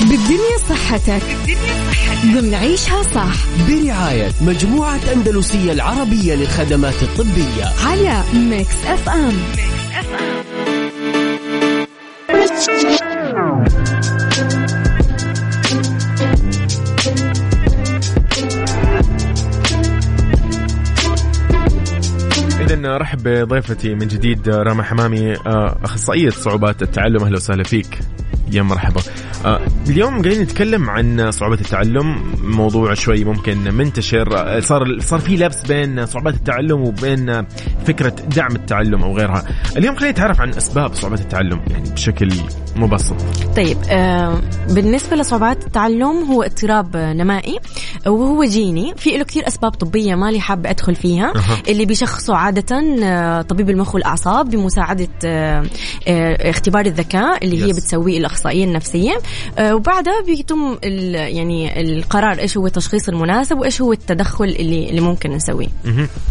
بالدنيا صحتك. بالدنيا صحتك ضمن عيشها صح. برعاية مجموعة أندلسية العربية للخدمات الطبية. على ميكس اف ام Mix FM إذا رحب بضيفتي من جديد راما حمامي آه، أخصائية صعوبات التعلم. أهلا وسهلا فيك. يا مرحبا. آه، اليوم قاعدين نتكلم عن صعوبات التعلم موضوع شوي ممكن منتشر. آه، صار صار في لبس بين صعوبات التعلم وبين فكرة دعم التعلم أو غيرها. اليوم خلينا نتعرف عن أسباب صعوبات التعلم يعني بشكل مبسط. طيب آه بالنسبة لصعوبات التعلم هو اضطراب نمائي وهو جيني. في له كثير أسباب طبية مالي حابة أدخل فيها. أها. اللي بيشخصوا عادة طبيب المخ والأعصاب بمساعدة آه، آه، اختبار الذكاء اللي هي Yes. بتسويه الأخصائية النفسية. آه، وبعدها بيتم يعني القرار إيش هو التشخيص المناسب وإيش هو التدخل اللي اللي ممكن نسويه.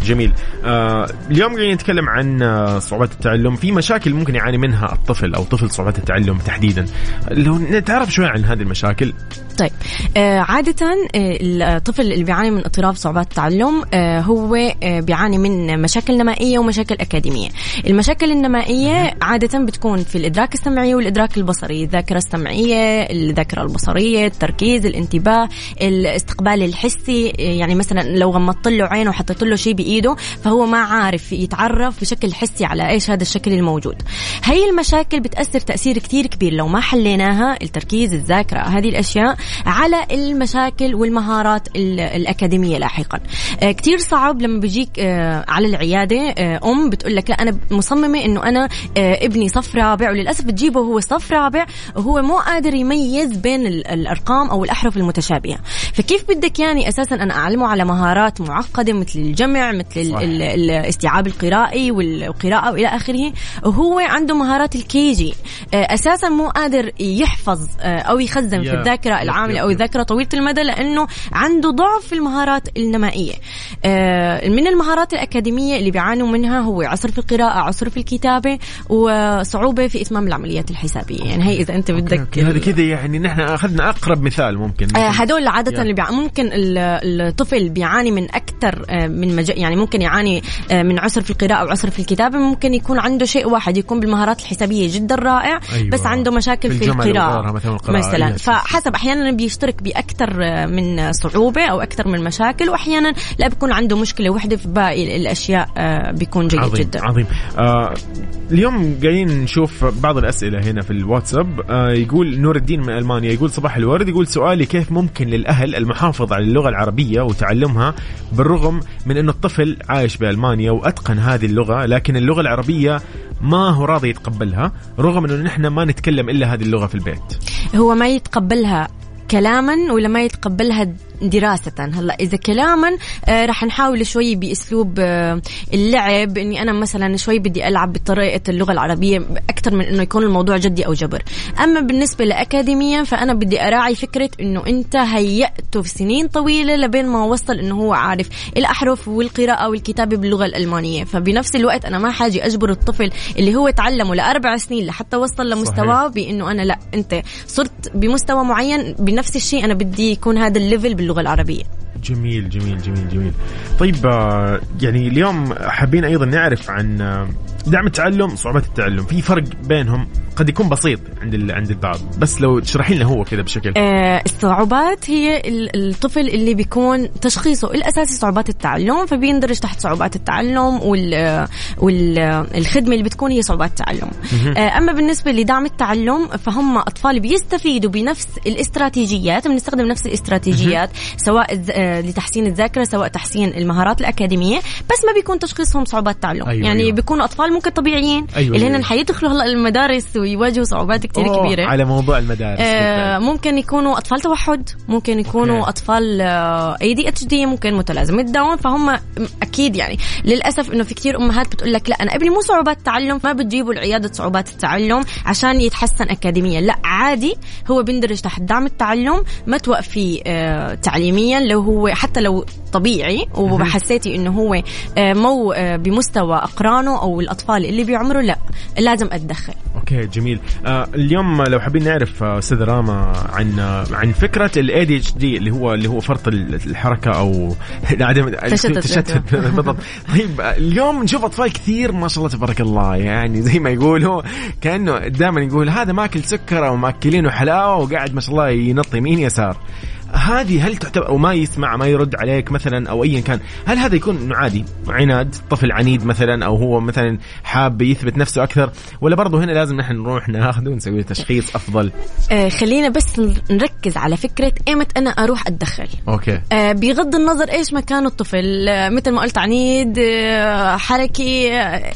جميل. آه اليوم قاعدين نتكلم عن آه، صعوبات التعلم. في مشاكل ممكن يعاني منها الطفل أو طفل صعوبات التعلم تحديدا. لو نتعرف شوي عن هذه المشاكل. طيب. آه عادة الطفل اللي بيعاني من اضطراب صعوبات التعلم آه هو آه بيعاني من مشاكل نمائية ومشاكل أكاديمية. المشاكل النمائية عادة بتكون في الإدراك السمعي والإدراك البصري. الذاكرة السمعية الذاكرة البصرية التركيز الانتباه الاستقبال الحسي. يعني مثلا لو غمضت له عينه وحطيت له شيء بإيده فهو ما عارف يتعرف بشكل حسي على إيش هذا الشكل الموجود. هي المشاكل بتأثر تأثير كتير كبير لو ما حليناها التركيز الذاكرة هذه الأشياء على المشاكل والمهارات ال- الأكاديمية لاحقا. آه، كتير صعب لما بيجيك آه، على العيادة آه، أم بتقول لك لا أنا مصممة إنه أنا ابني صف رابع وللأسف بتجيبه وهو صف رابع وهو مو قادر يميز بين ال- الأرقام أو الأحرف المتشابهة. فكيف بدك يعني أساسا أنا أعلمه على مهارات معقدة مثل الجمع مثل ال-. ال- الاستيعاب القرائي والقراءة وإلى آخره؟ وهو عنده مهارات الكيجي. آه، أساسا مو قادر يحفظ آه، أو يخزن في يا- أو يا. الذاكرة طويلة المدى لأنه عنده ضعف في المهارات النمائية. آه، من المهارات الأكاديمية اللي بيعانوا منها هو عسر في القراءة عسر في الكتابة وصعوبة في إتمام العمليات الحسابية. يعني هي إذا أنت بدك هذا كذا يعني نحن أخذنا أقرب مثال ممكن آه، هدول عادة يا. اللي بيع... ممكن ال- الطفل بيعاني من أكثر آه، من مج... يعني ممكن يعاني آه، من عسر في القراءة أو عسر في الكتابة ممكن يكون عنده شيء واحد يكون بالمهارات الحسابية جدا رائع أيوة. بس عنده مشاكل في القراءة مثلاً القراءة. مثلا أيوة. فحسب أحيانا بيشترك بأكثر آه، من صعوبة أو أكثر من مشاكل وأحيانا لا بيكون عنده مشكلة واحدة في باقي الأشياء آه، بيكون جيد عظيم جدا عظيم آه اليوم قاعدين نشوف بعض الأسئلة هنا في الواتساب آه يقول نور الدين من ألمانيا يقول صباح الورد يقول سؤالي كيف ممكن للأهل المحافظة على اللغة العربية وتعلمها بالرغم من انه الطفل عايش بألمانيا وأتقن هذه اللغة لكن اللغة العربية ما هو راضي يتقبلها رغم أنه نحن ما نتكلم إلا هذه اللغة في البيت. هو ما يتقبلها كلاما ولا ما يتقبلها دراسة. هلا إذا كلاما آه رح نحاول شوي بأسلوب آه اللعب. إني أنا مثلا شوي بدي ألعب بطريقة اللغة العربية أكثر من إنه يكون الموضوع جدي أو جبر. أما بالنسبة لأكاديميا فأنا بدي أراعي فكرة إنه أنت هيأته في سنين طويلة لبين ما وصل إنه هو عارف الأحرف والقراءة والكتابة باللغة الألمانية. فبنفس الوقت أنا ما حاجي أجبر الطفل اللي هو تعلمه لأربع سنين لحتى وصل لمستواه بإنه أنا لا أنت صرت بمستوى معين. بنفس الشيء أنا بدي يكون هذا الليفل باللغة العربية. جميل جميل جميل جميل. طيب آه، يعني اليوم حابين أيضا نعرف عن آه، دعم التعلم صعوبات التعلم. في فرق بينهم؟ قد يكون بسيط عند ال- عند البعض. بس لو تشرحي لنا هو كذا بشكل. آه، الصعوبات هي ال- الطفل اللي بيكون تشخيصه الأساسي صعوبات التعلم فبيندرج تحت صعوبات التعلم وال والخدمه اللي بتكون هي صعوبات التعلم. آه، أما بالنسبة لدعم التعلم فهم أطفال بيستفيدوا بنفس الاستراتيجيات بنستخدم نفس الاستراتيجيات سواء آه، لتحسين الذاكرة سواء تحسين المهارات الأكاديمية بس ما بيكون تشخيصهم صعوبات تعلم. أيوة، يعني أيوة. بيكونوا أطفال ممكن طبيعيين. أيوة، اللي هن أيوة. حيدخلوا هلا المدارس ويواجهوا صعوبات كثير كبيرة. على موضوع المدارس. آه، ممكن يكونوا أطفال توحد ممكن يكونوا okay. أطفال ADHD ممكن متلازمة داون فهم أكيد يعني. للأسف إنه في كثير أمهات بتقول لك لا أنا ابني مو صعوبات تعلم ما بتجيبوا لعياده صعوبات التعلم عشان يتحسن اكاديميا. لا عادي هو بيندرج تحت دعم التعلم ما توقفي آه، تعليميا لو هو حتى لو طبيعي وحسيتي إنه هو آه، مو آه، بمستوى أقرانه أو الأطفال اللي بعمره لا لازم أتدخل. okay جميل. آه اليوم لو حابين نعرف أستاذ راما عن عن فكرة ال ADHD اللي هو اللي هو فرط ال- الحركة أو عدم تشتت تشتت بالضبط. طيب اليوم نشوف أطفال كثير ما شاء الله تبارك الله. يعني زي ما يقولوا كأنه دائما يقول هذا ماكل سكر أو ماكلينه حلاوة وقاعد ما شاء الله ينط يمين يسار. هذه هل تعتبر أو ما يسمع ما يرد عليك مثلا أو ايا كان هل هذا يكون إنه عادي؟ عناد طفل عنيد مثلا أو هو مثلا حاب يثبت نفسه أكثر؟ ولا برضه هنا لازم نحن نروح ناخذه ونسوي تشخيص أفضل؟ آه، خلينا بس نركز على فكرة إيمت أنا أروح أتدخل. أوكي. آه، بغض النظر إيش مكان الطفل آه، مثل ما قلت عنيد آه، حركي آه،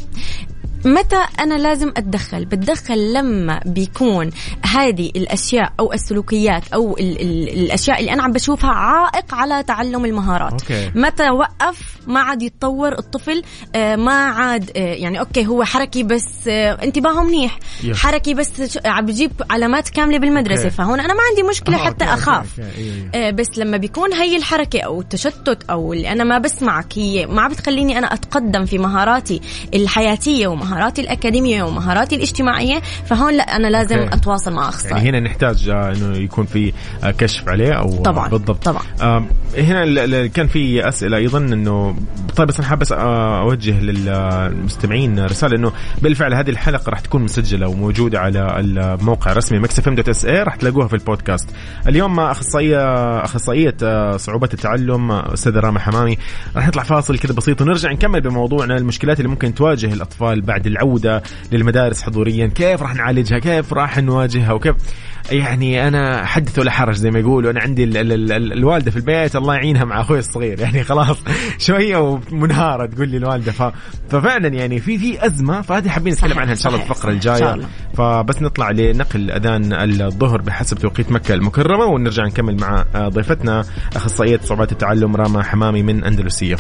متى أنا لازم أتدخل؟ بتدخل لما بيكون هذه الأشياء أو السلوكيات أو ال ال الأشياء اللي أنا عم بشوفها عائق على تعلم المهارات. okay. متى وقف؟ ما عاد يتطور الطفل آه، ما عاد آه، يعني okay هو حركي بس آه، انتباهه منيح. yes. حركي بس عم بجيب علامات كاملة بالمدرسة. okay. فهون أنا ما عندي مشكلة آه، حتى okay، okay، أخاف. okay، بس لما بيكون هي الحركة أو التشتت أو اللي أنا ما بسمعك هي ما بتخليني أنا أتقدم في مهاراتي الحياتية ومهاراتي الأكاديمية ومهاراتي الاجتماعية فهون لا أنا لازم okay. أتواصل مع أخصائي يعني هنا نحتاج آه، إنه يكون في آه، كشف عليه أو طبعاً، بالضبط طبعاً. آه، هنا كان في أسئلة أيضا إنه طيب بس أنا حاب آه، أوجه للمستمعين رسالة إنه بالفعل هذه الحلقة راح تكون مسجلة وموجودة على الموقع الرسمي Mix FM dot SA راح تلاقوها في البودكاست اليوم أخصائية آه، صعوبات التعلم آه، أستاذة راما حمامي راح نطلع فاصل كذا بسيط ونرجع نكمل بموضوعنا المشكلات اللي ممكن تواجه الأطفال بعد العودة للمدارس حضوريا. كيف راح نعالجها؟ كيف راح نواجهها؟ وكيف يعني أنا حدث ولا حرج زي ما يقولوا. أنا عندي ال ال ال ال الوالدة في البيت الله يعينها مع أخوي الصغير. يعني خلاص شوية ومنهارة تقول لي الوالدة. ف... ففعلا يعني في في أزمة فهذه حابين نتكلم عنها إن شاء الله الفقرة الجاية. فبس نطلع لنقل أذان الظهر بحسب توقيت مكة المكرمة ونرجع نكمل مع ضيفتنا أخصائية صعوبات التعلم راما حمامي من أندلسية.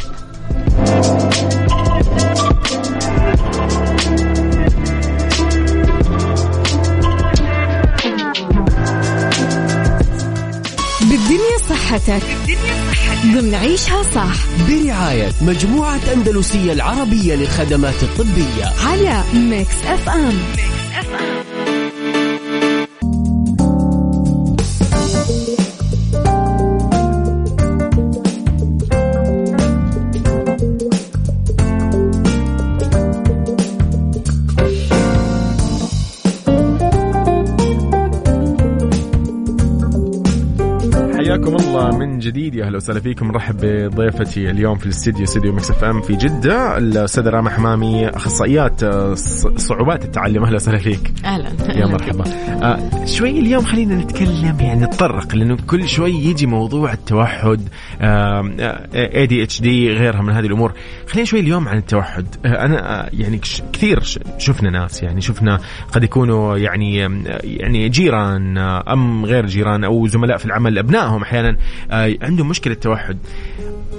صحتك ضمن عيشها صح. برعاية مجموعة أندلسية العربية للخدمات الطبية. على Mix FM حياكم جديد. يا أهلا وسهلا فيكم. مرحب بضيفتي اليوم في الاستديو استديو Mix FM في جدة. الأستاذة راما حمامي أخصائيات آه، صعوبات التعلم. أهلا وسهلا فيك. أهلا. يا مرحبا. آه شوي اليوم خلينا نتكلم يعني نتطرق لأنه كل شوي يجي موضوع التوحد ADHD غيرها من هذه الأمور. خلينا شوي اليوم عن التوحد. آه أنا آه يعني كثير شفنا ناس يعني شفنا قد يكونوا يعني يعني جيران آه، أم غير جيران أو زملاء في العمل أبنائهم أحيانا آه عندهم مشكلة توحد.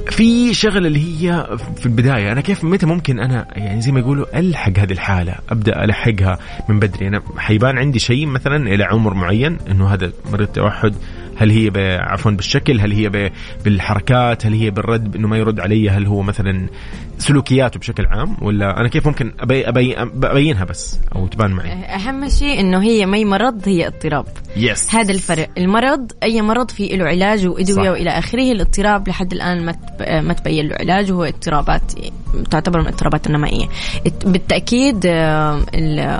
في شغلة اللي هي في البداية أنا كيف متى ممكن أنا يعني زي ما يقولوا ألحق هذه الحالة أبدأ ألحقها من بدري. أنا حيبان عندي شيء مثلا إلى عمر معين إنه هذا مريض توحد هل هي عفوا بالشكل هل هي بالحركات هل هي بالرد إنه ما يرد علي هل هو مثلا سلوكياته بشكل عام ولا أنا كيف ممكن أبي أبي أبينها بس أو تبان معي؟ أهم شيء إنه هي مي مرض هي اضطراب. يس هذا الفرق. المرض أي مرض في له علاج وإدوية صح. وإلى آخره الاضطراب لحد الآن ما ما تبين له علاج وهو اضطرابات تعتبر من الاضطرابات النمائية. الت- بالتأكيد آه،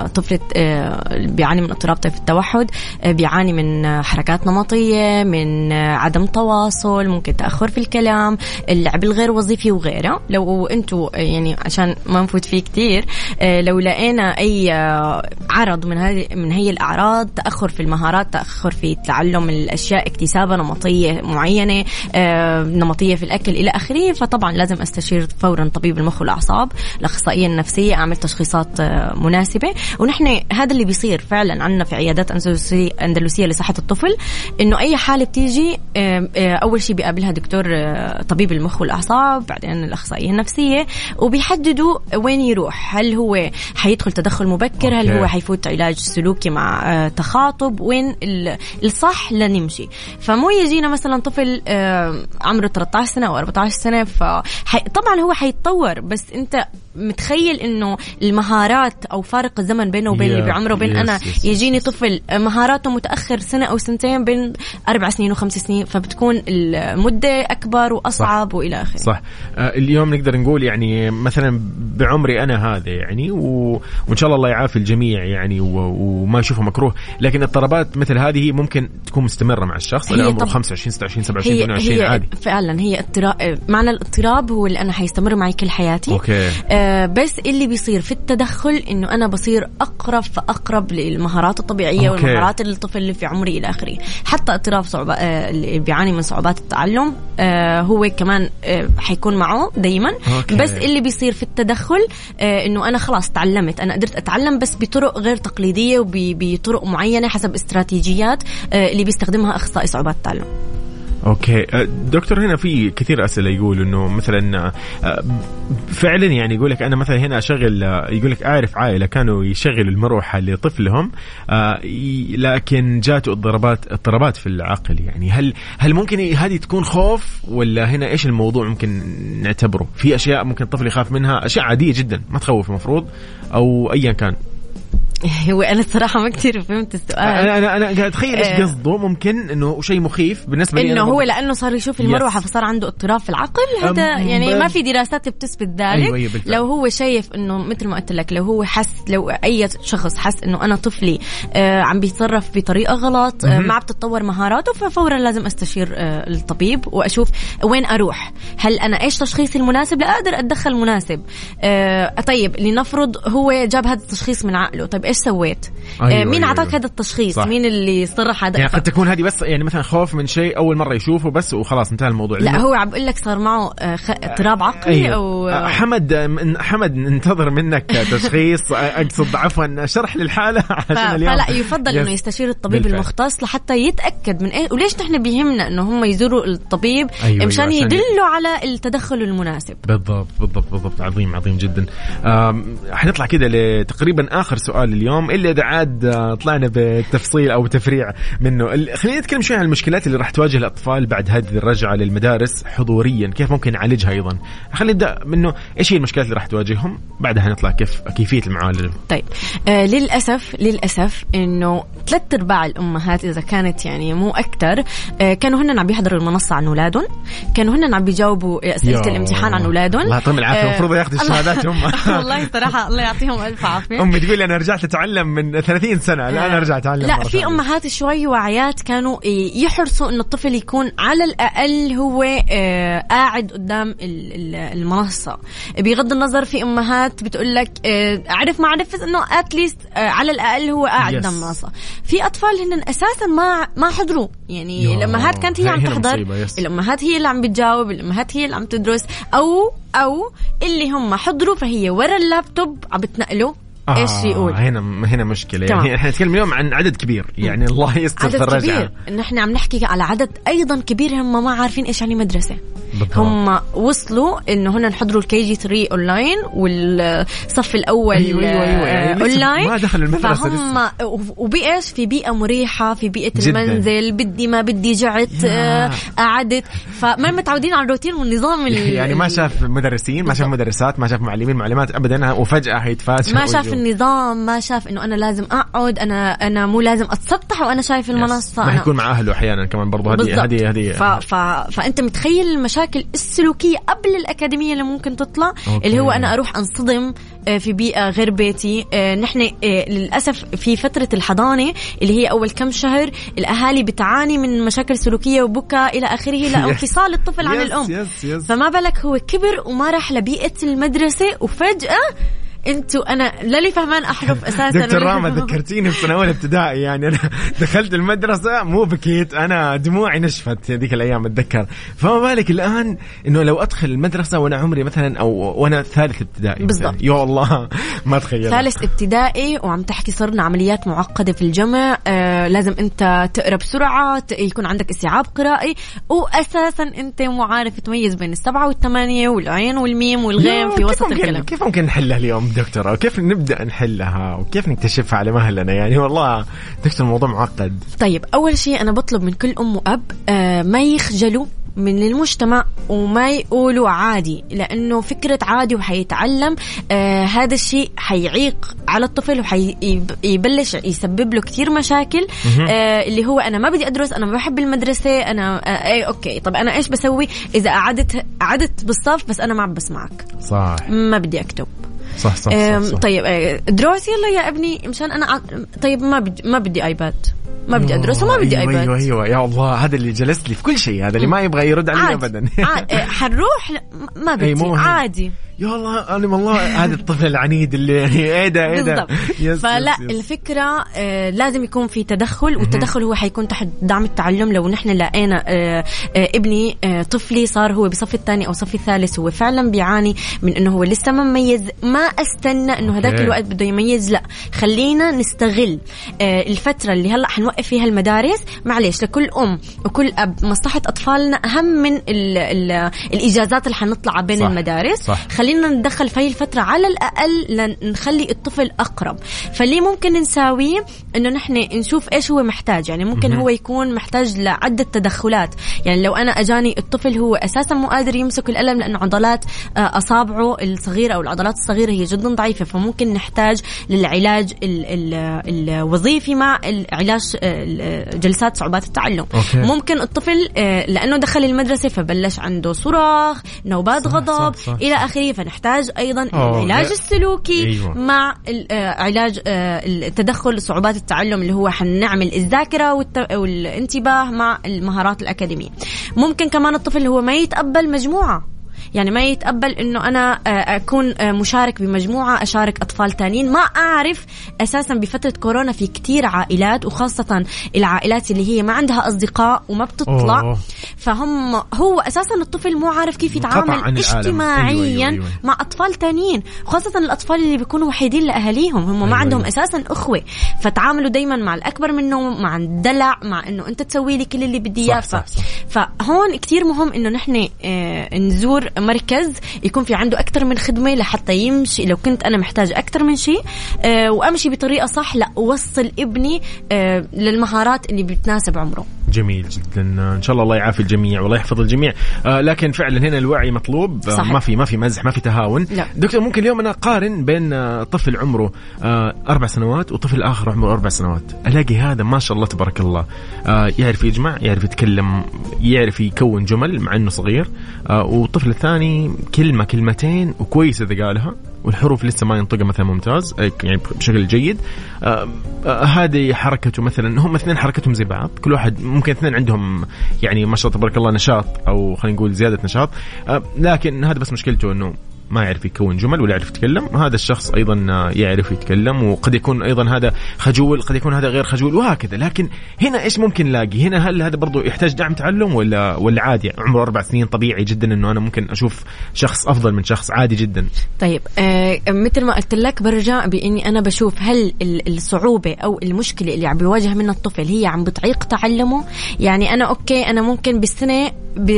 الطفل آه، بيعاني من اضطراب طيف التوحد آه، بيعاني من حركات نمطية من آه، عدم تواصل ممكن تأخر في الكلام اللعب الغير وظيفي وغيره. لو أنتم يعني عشان ما نفوت فيه كثير لو لقينا أي آه، عرض من هذه من هي الأعراض تأخر في المهارات تأخر في تعلم الأشياء اكتسابها نمطية معينة آه، نمطية في الأكل إلى آخره فطبعا لازم أستشير فورا طبيب المخ والأعصاب الأخصائية النفسية أعمل تشخيصات آه، مناسبة. ونحن هذا اللي بيصير فعلا عندنا في عيادات أندلسية لصحة الطفل إنه أي حاله بتيجي آه، أول شيء بيقابلها دكتور آه، طبيب المخ والأعصاب بعدين الأخصائية النفسية وبيحددوا وين يروح. هل هو حيدخل تدخل مبكر؟ هل. هو حيفوت علاج سلوكي مع آه، تخاطب؟ وين ال- الصح لنمشي. فمو يجينا مثلا طفل عمره 13 سنة أو 14 سنة فطبعا هو حيتطور بس أنت متخيل إنه المهارات أو فارق الزمن بينه وبين Yeah. اللي بعمره وبين Yes, أنا yes, يجيني طفل مهاراته متأخر سنة أو سنتين بين أربع سنين وخمس سنين فبتكون المدة أكبر وأصعب وإلى آخره. صح. آه، اليوم نقدر نقول يعني مثلا بعمري أنا هذا يعني و... وإن شاء الله الله يعافي الجميع يعني و... وما يشوفه مكروه لكن اضطرابات مثل هذه ممكن تكون مستمرة مع الشخص اللي عمره طب- 25 26 27 هي 28 هي عادي. فعلا هي اضطراب معنى الاضطراب هو اللي أنا حيستمر معي كل حياتي. okay. آه بس اللي بيصير في التدخل إنه أنا بصير أقرب فأقرب للمهارات الطبيعية okay. والمهارات الطفل اللي في عمري إلى آخره حتى اضطراب صعوبة آه اللي بيعاني من صعوبات التعلم آه هو كمان آه حيكون معه دايما okay. بس اللي بيصير في التدخل آه إنه أنا خلاص تعلمت أنا قدرت أتعلم بس بطرق غير تقليدية وبطرق معينة حسب استراتيجيات آه اللي بيستخدمها أخصائي صعوبات التعلم أوكي. أه، دكتور هنا في كثير أسئلة يقول إنه مثلا أه، فعلا يعني يقول لك أنا مثلا هنا أشغل أه، يقول لك اعرف عائلة كانوا يشغلوا المروحة لطفلهم لكن جاته اضطرابات اضطرابات في العقل يعني. هل هل ممكن هذه تكون خوف ولا هنا إيش الموضوع ممكن نعتبره؟ في أشياء ممكن الطفل يخاف منها أشياء عادية جدا ما تخوف المفروض أو ايا كان. هو أنا الصراحه ما كثير فهمت السؤال أنا أنا أنا قاعد أتخيل إيش آه. قصده ممكن إنه شيء مخيف بالنسبة لي إنه هو. لأنه صار يشوف المروحة Yes. فصار عنده اضطراب في العقل هذا يعني ب- ما في دراسات بتثبت ذلك أيوة، أيوة، بالفعل. لو هو شايف إنه مثل ما قلت لك لو هو حس لو أي شخص حس إنه أنا طفلي آه عم بيتصرف بطريقة غلط آه. ما عم تتطور مهاراته ففورا لازم أستشير آه الطبيب وأشوف وين أروح هل أنا إيش تشخيصي المناسب لا أقدر أتدخل مناسب آه طيب لنفرض هو جاب هذا التشخيص من عقله طيب إيش سويت أيوة، آه مين أيوة، أعطاك أيوة. هذا التشخيص صح. مين اللي صرح هذا يعني قد تكون هذه بس يعني مثلا خوف من شيء أول مرة يشوفه بس وخلاص انتهى الموضوع لا هو عم بقول لك صار معه آه، اضطراب عقلي أيوه. أو آه، حمد حمد ننتظر منك تشخيص أقصد عفوا شرح للحالة عشان اليوم فلا يفضل إنه يس. يستشير الطبيب بالفعل. المختص لحتى يتأكد من إيه وليش نحن بيهمنا إنه هم يزوروا الطبيب أيوة، مشان أيوة، يدلوا على التدخل المناسب بالضبط بالضبط بالضبط عظيم عظيم جدا حنطلع كده لتقريبا آخر سؤال اليوم. الا إذا عاد آه، طلعنا بتفصيل أو تفريع منه. خلينا نتكلم شوي عن المشكلات اللي راح تواجه الأطفال بعد هذه الرجعة للمدارس حضوريا. كيف ممكن نعالجها أيضا؟ خلينا نبدأ منه. إيش هي المشكلات اللي راح تواجههم؟ بعدها نطلع كيف كيفية المعالجة. طيب. آه للاسف للأسف إنه ثلاث أرباع الأمهات إذا كانت يعني مو أكثر آه كانوا هن عم بيحضروا المنصة عن أولادهم. كانوا هن عم بيجاوبوا أسئلة الامتحان عن أولادهم. الله يعطيهم العافية. آه، المفروض ياخذوا الشهادات هم. والله صراحة الله يعطيهم ألف عافية. أمي تقول أنا رجعت اتعلم من 30 سنة الآن أرجع أتعلم لا في. أمهات شوي واعيات كانوا يحرصوا إنه الطفل يكون على الأقل هو آه، قاعد قدام ال- ال- المنصة بغض النظر في أمهات بتقول لك آه، عرف ما عرف إنه اتليست على الأقل هو قاعد Yes. قدام المنصة في أطفال هن أساسا ما ما حضروا يعني الأمهات كانت هي عم تحضر. الأمهات هي اللي عم بتجاوب الأمهات هي اللي عم تدرس أو أو اللي هم حضروا فهي ورا اللابتوب عم بتنقلوا إيش يقول؟ هنا هنا مشكلة. تمام. يعني إحنا نتكلم اليوم عن عدد كبير. يعني الله يستر في عدد كبير. نحن عم نحكي على عدد أيضا كبير هم ما عارفين إيش يعني مدرسة. بالضبط. هم وصلوا إنه هنا نحضروا ال KG 3 اونلاين والصف الأول أيوة، أيوة، أيوة. يعني اونلاين ما دخل المدرسة فهم وبايش في بيئة مريحة في بيئة جداً. المنزل بدي ما بدي جعت. آه، قعدت فما متعودين على الروتين والنظام ال- يعني ما شاف مدرسين ما شاف. مدرسات ما شاف معلمين معلمات ابدا وفجأة هيتفاجئ ما شاف النظام ما شاف إنه أنا لازم أقعد أنا أنا مو لازم أتسطح وأنا شايف المنصة ما يكون مع أهله أحيانا كمان برضه هذه. هذه هذه. فأنت متخيل المشاكل السلوكية قبل الأكاديمية اللي ممكن تطلع أوكي. اللي هو أنا أروح أنصدم آه، في بيئة غير بيتي آه، نحن آه، للأسف في فترة الحضانة اللي هي أول كم شهر الأهالي بتعاني من مشاكل سلوكية وبكاء إلى آخره لانفصال الطفل عن يس، الأم يس، يس. فما بالك هو كبر وما راح لبيئة المدرسة وفجأة أنتوا أنا للي فهمان احرف أساسا دكتور راما ذكرتيني في سنه اولى ابتدائي يعني أنا دخلت المدرسة مو بكيت أنا دموعي نشفت هذيك الأيام أتذكر. فما بالك الآن إنه لو أدخل المدرسة وأنا عمري مثلا أو وأنا ثالث ابتدائي. بالضبط. يا الله ما تخيل ثالث ابتدائي وعم تحكي صرنا عمليات معقدة في الجمع آه لازم أنت تقرأ بسرعة ت- يكون عندك استيعاب قرائي واساسا أنت مو عارف تميز بين السبعة والثمانية والعين والميم والغين في وسط ممكن الكلام. كيف ممكن نحلها اليوم؟ دكتور كيف نبدأ نحلها وكيف نكتشفها على مهلنا؟ يعني والله دكتور الموضوع معقد. طيب أول شيء أنا بطلب من كل أم وأب آه ما يخجلوا من المجتمع وما يقولوا عادي لأنه فكرة عادي وحيتعلم آه هذا الشيء حيعيق على الطفل وحيبلش يسبب له كثير مشاكل آه اللي هو أنا ما بدي أدرس أنا ما بحب المدرسة أنا آه اي أوكي طب أنا إيش بسوي؟ إذا قعدت قعدت بالصف بس أنا ما عم بسمعك. صح. ما بدي أكتب. صح صح, صح, صح. طيب أه، دروس يلا يا ابني مشان أنا طيب ما بدي ما بدي iPad ما بدي أدرس وما بدي أيوة iPad أيوه أيوه يا الله هذا اللي جلس لي في كل شيء هذا اللي ما يبغى يرد علي. ابدا. أه، حنروح ما بدي مو. عادي يا الله أنا والله هذا الطفل العنيد اللي يعني إيه ده إيه ده بالضبط yes، فلا yes، yes. الفكرة آه لازم يكون في تدخل والتدخل هو حيكون تحت دعم التعلم لو نحن لقينا آه آه ابني آه طفلي صار هو بصف الثاني أو صف الثالث هو فعلا بيعاني من إنه هو لسه ما مميز ما أستنى إنه هذاك okay. الوقت بده يميز لا خلينا نستغل آه الفترة اللي هلأ حنوقف فيها المدارس معلش لكل أم وكل أب مصلحة أطفالنا أهم من ال ال الإجازات اللي حنطلع بين صح. المدارس صح. خلينا ندخل في هاي الفترة على الأقل لنخلي الطفل أقرب فاللي ممكن نساويه إنه نحن نشوف إيش هو محتاج يعني ممكن هو يكون محتاج لعدة تدخلات يعني لو أنا أجاني الطفل هو أساسا مو قادر يمسك القلم لأن عضلات آه، أصابعه الصغيرة أو العضلات هي جدا ضعيفة فممكن نحتاج للعلاج ال- ال- الوظيفي مع العلاج آه، جلسات صعوبات التعلم أوكي. ممكن الطفل آه، لأنه دخل المدرسة فبلش عنده صراخ نوبات صح، غضب صح، صح. إلى آخره فنحتاج أيضا أوه، العلاج لا. السلوكي أيوة. مع آه، علاج آه، التدخل صعوبات التعلم اللي هو حنعمل الذاكرة والت- والانتباه مع المهارات الأكاديمية ممكن كمان الطفل هو ما يتقبل مجموعة يعني ما يتقبل إنه أنا آه، أكون آه، مشارك بمجموعة أشارك أطفال تانيين ما أعرف أساسا بفترة كورونا في كتير عائلات وخاصة العائلات اللي هي ما عندها أصدقاء وما بتطلع أوه. فهم هو أساسا الطفل مو عارف كيف يتعامل. اجتماعيا أيوة، أيوة، أيوة. مع أطفال تانيين وخاصه الأطفال اللي بيكونوا وحيدين لأهاليهم هم ما أيوة، عندهم أيوة. أساسا أخوة فتعاملوا دايما مع الأكبر منهم مع الدلع مع إنه أنت تسوي لي كل اللي بدي إياه. فهون كتير مهم إنه نحن آه، نزور مركز يكون في عنده أكثر من خدمة لحتى يمشي. لو كنت أنا محتاج أكثر من شيء آه، وأمشي بطريقة صح لا أوصل ابني آه، للمهارات اللي بتناسب عمره. جميل جدا. إن شاء الله الله يعافي الجميع والله يحفظ الجميع. آه لكن فعلا هنا الوعي مطلوب. آه. ما في ما في مزح ما في تهاون. لا. دكتور ممكن اليوم أنا أقارن بين آه طفل عمره آه أربع سنوات وطفل آخر عمره أربع سنوات. ألاقي هذا ما شاء الله تبارك الله. آه يعرف يجمع يعرف يتكلم يعرف يكون جمل مع إنه صغير. آه والطفل الثاني كلمة كلمتين وكويس إذا قالها. والحروف لسه ما ينطقها مثلا ممتاز يعني بشكل جيد. آه آه هذه حركته مثلا هم اثنين حركتهم زي بعض كل واحد ممكن اثنين عندهم يعني ما شاء الله تبارك الله نشاط أو خلينا نقول زيادة نشاط. آه لكن هذا بس مشكلته إنه ما يعرف يكون جمل ولا يعرف يتكلم. هذا الشخص أيضا يعرف يتكلم وقد يكون أيضا هذا خجول قد يكون هذا غير خجول وهكذا. لكن هنا إيش ممكن نلاقي؟ هنا هل هذا برضو يحتاج دعم تعلم ولا ولا عادي؟ عمره أربع سنين طبيعي جدا إنه أنا ممكن أشوف شخص أفضل من شخص عادي جدا. طيب آه مثل ما قلت لك برجع بإني أنا بشوف هل ال- الصعوبة أو المشكلة اللي عم بيواجه منها الطفل هي عم بتعيق تعلمه؟ يعني أنا أوكي أنا ممكن بالسنة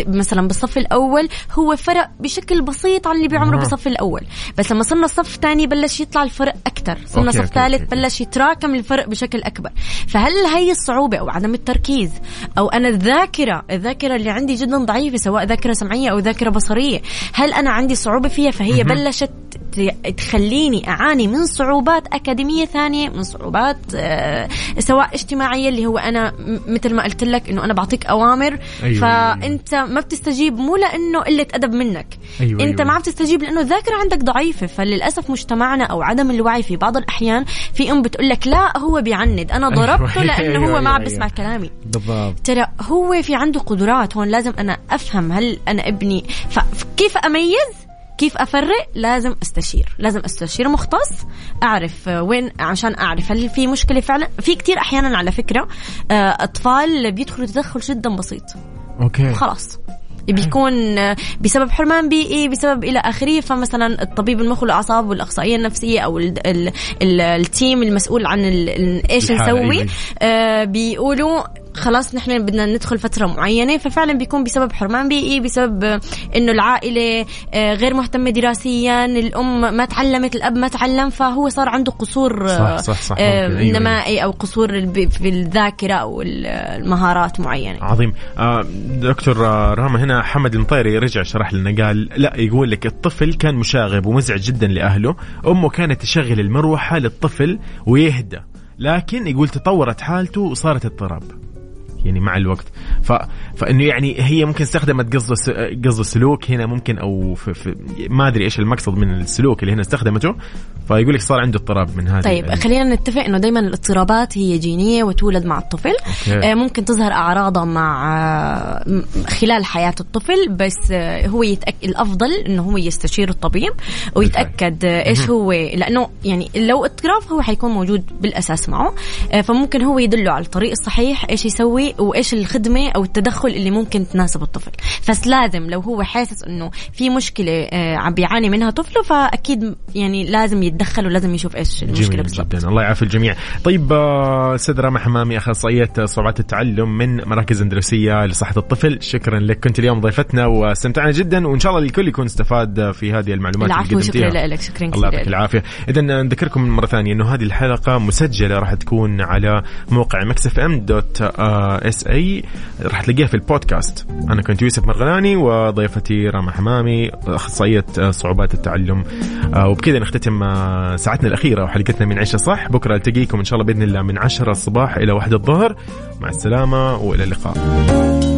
مثلا بالصف الأول هو فرق بشكل بسيط عن اللي بعمره. آه. بالصف الأول بس لما صرنا صف ثاني بلش يطلع الفرق أكثر صرنا أوكي، صف ثالث. بلش يتراكم الفرق بشكل أكبر فهل هي الصعوبة أو عدم التركيز أو أنا الذاكرة الذاكرة اللي عندي جدا ضعيفة سواء ذاكرة سمعية أو ذاكرة بصرية هل أنا عندي صعوبة فيها فهي. بلشت تخليني أعاني من صعوبات أكاديمية ثانية من صعوبات آه، سواء اجتماعية اللي هو أنا م- مثل ما قلت لك إنه أنا بعطيك أوامر. أيوة. فأنت ما بتستجيب مو لأنه قلة أدب منك. أيوة، أنت أيوة. ما عم تستجيب لأنه الذاكرة عندك ضعيفة. فللأسف مجتمعنا أو عدم الوعي في بعض الأحيان في أم بتقول لك لا هو بيعند. أنا أيوة، ضربته لأنه أيوة، هو ما عم أيوة. بيسمع كلامي. بالضبط. ترى هو في عنده قدرات هون لازم أنا أفهم هل أنا ابني. فكيف أميز؟ كيف أفرق؟ لازم أستشير. لازم أستشير مختص أعرف وين عشان أعرف هل في مشكلة فعلا. في كتير أحيانا على فكرة آه، أطفال بيدخلوا تدخل جدا بسيط. okay. خلاص. بيكون آه، بسبب حرمان بيئي بسبب إلى آخره. فمثلا الطبيب المخ والأعصاب والأخصائية النفسية أو ال ال ال ال team المسؤول عن ال ال إيش نسوي. آه بيقولوا خلاص نحن بدنا ندخل فترة معينة ففعلا بيكون بسبب حرمان بيئي بسبب إنه العائلة آه، غير مهتمة دراسيا الأم ما تعلمت الأب ما تعلم فهو صار عنده قصور صح، صح، صح، آه، ممكن، أيوة، نمائي أو قصور في الذاكرة أو ال- المهارات معينة. عظيم. آه دكتور راما هنا حمد المطيري رجع شرح لنا قال لا يقول لك الطفل كان مشاغب ومزعج جدا لأهله أمه كانت تشغل المروحة للطفل ويهدى لكن يقول تطورت حالته وصارت اضطراب. يعني مع الوقت. ف... فإنه يعني هي ممكن استخدمت قصد س... قصد سلوك هنا ممكن أو في... في... ما أدري إيش المقصد من السلوك اللي هنا استخدمته. فيقول لك صار عنده اضطراب من هذا طيب ال- خلينا نتفق إنه دائما الاضطرابات هي جينية وتولد مع الطفل. okay. آه، ممكن تظهر اعراضها مع آه، خلال حياة الطفل بس آه، هو يتأكد الأفضل إنه هو يستشير الطبيب ويتأكد إيش. هو لأنه يعني لو اضطراب هو حيكون موجود بالأساس معه. فممكن هو يدله على الطريق الصحيح إيش يسوي وإيش الخدمة أو التدخل اللي ممكن تناسب الطفل. بس لازم لو هو حاسس إنه في مشكلة آه، عم بيعاني منها طفله فأكيد يعني لازم يتدخل ولازم يشوف إيش المشكلة جميل بالضبط. جدا. الله يعافي الجميع. طيب آه، أستاذ رامي حمامي أخصائية صعوبات التعلم من مراكز أندلسية لصحة الطفل. شكرا لك. كنت اليوم ضيفتنا واستمتعنا جدا وإن شاء الله الكل يكون استفاد في هذه المعلومات العفو شكرا لك. شكرا الله يعطيك. العافية. اذا نذكركم مرة ثانية إنه هذه الحلقة مسجلة راح تكون على موقع Mix FM dot SA راح تلاقيها في البودكاست. أنا كنت يوسف مرغلاني وضيفتي راما حمامي أخصائية آه، صعوبات التعلم. آه، وبكذا نختتم آه، ساعتنا الأخيرة وحلقتنا من عيشه صح. بكرة ألتقيكم إن شاء الله بإذن الله من 10 الصباح إلى 1 الظهر. مع السلامة وإلى اللقاء.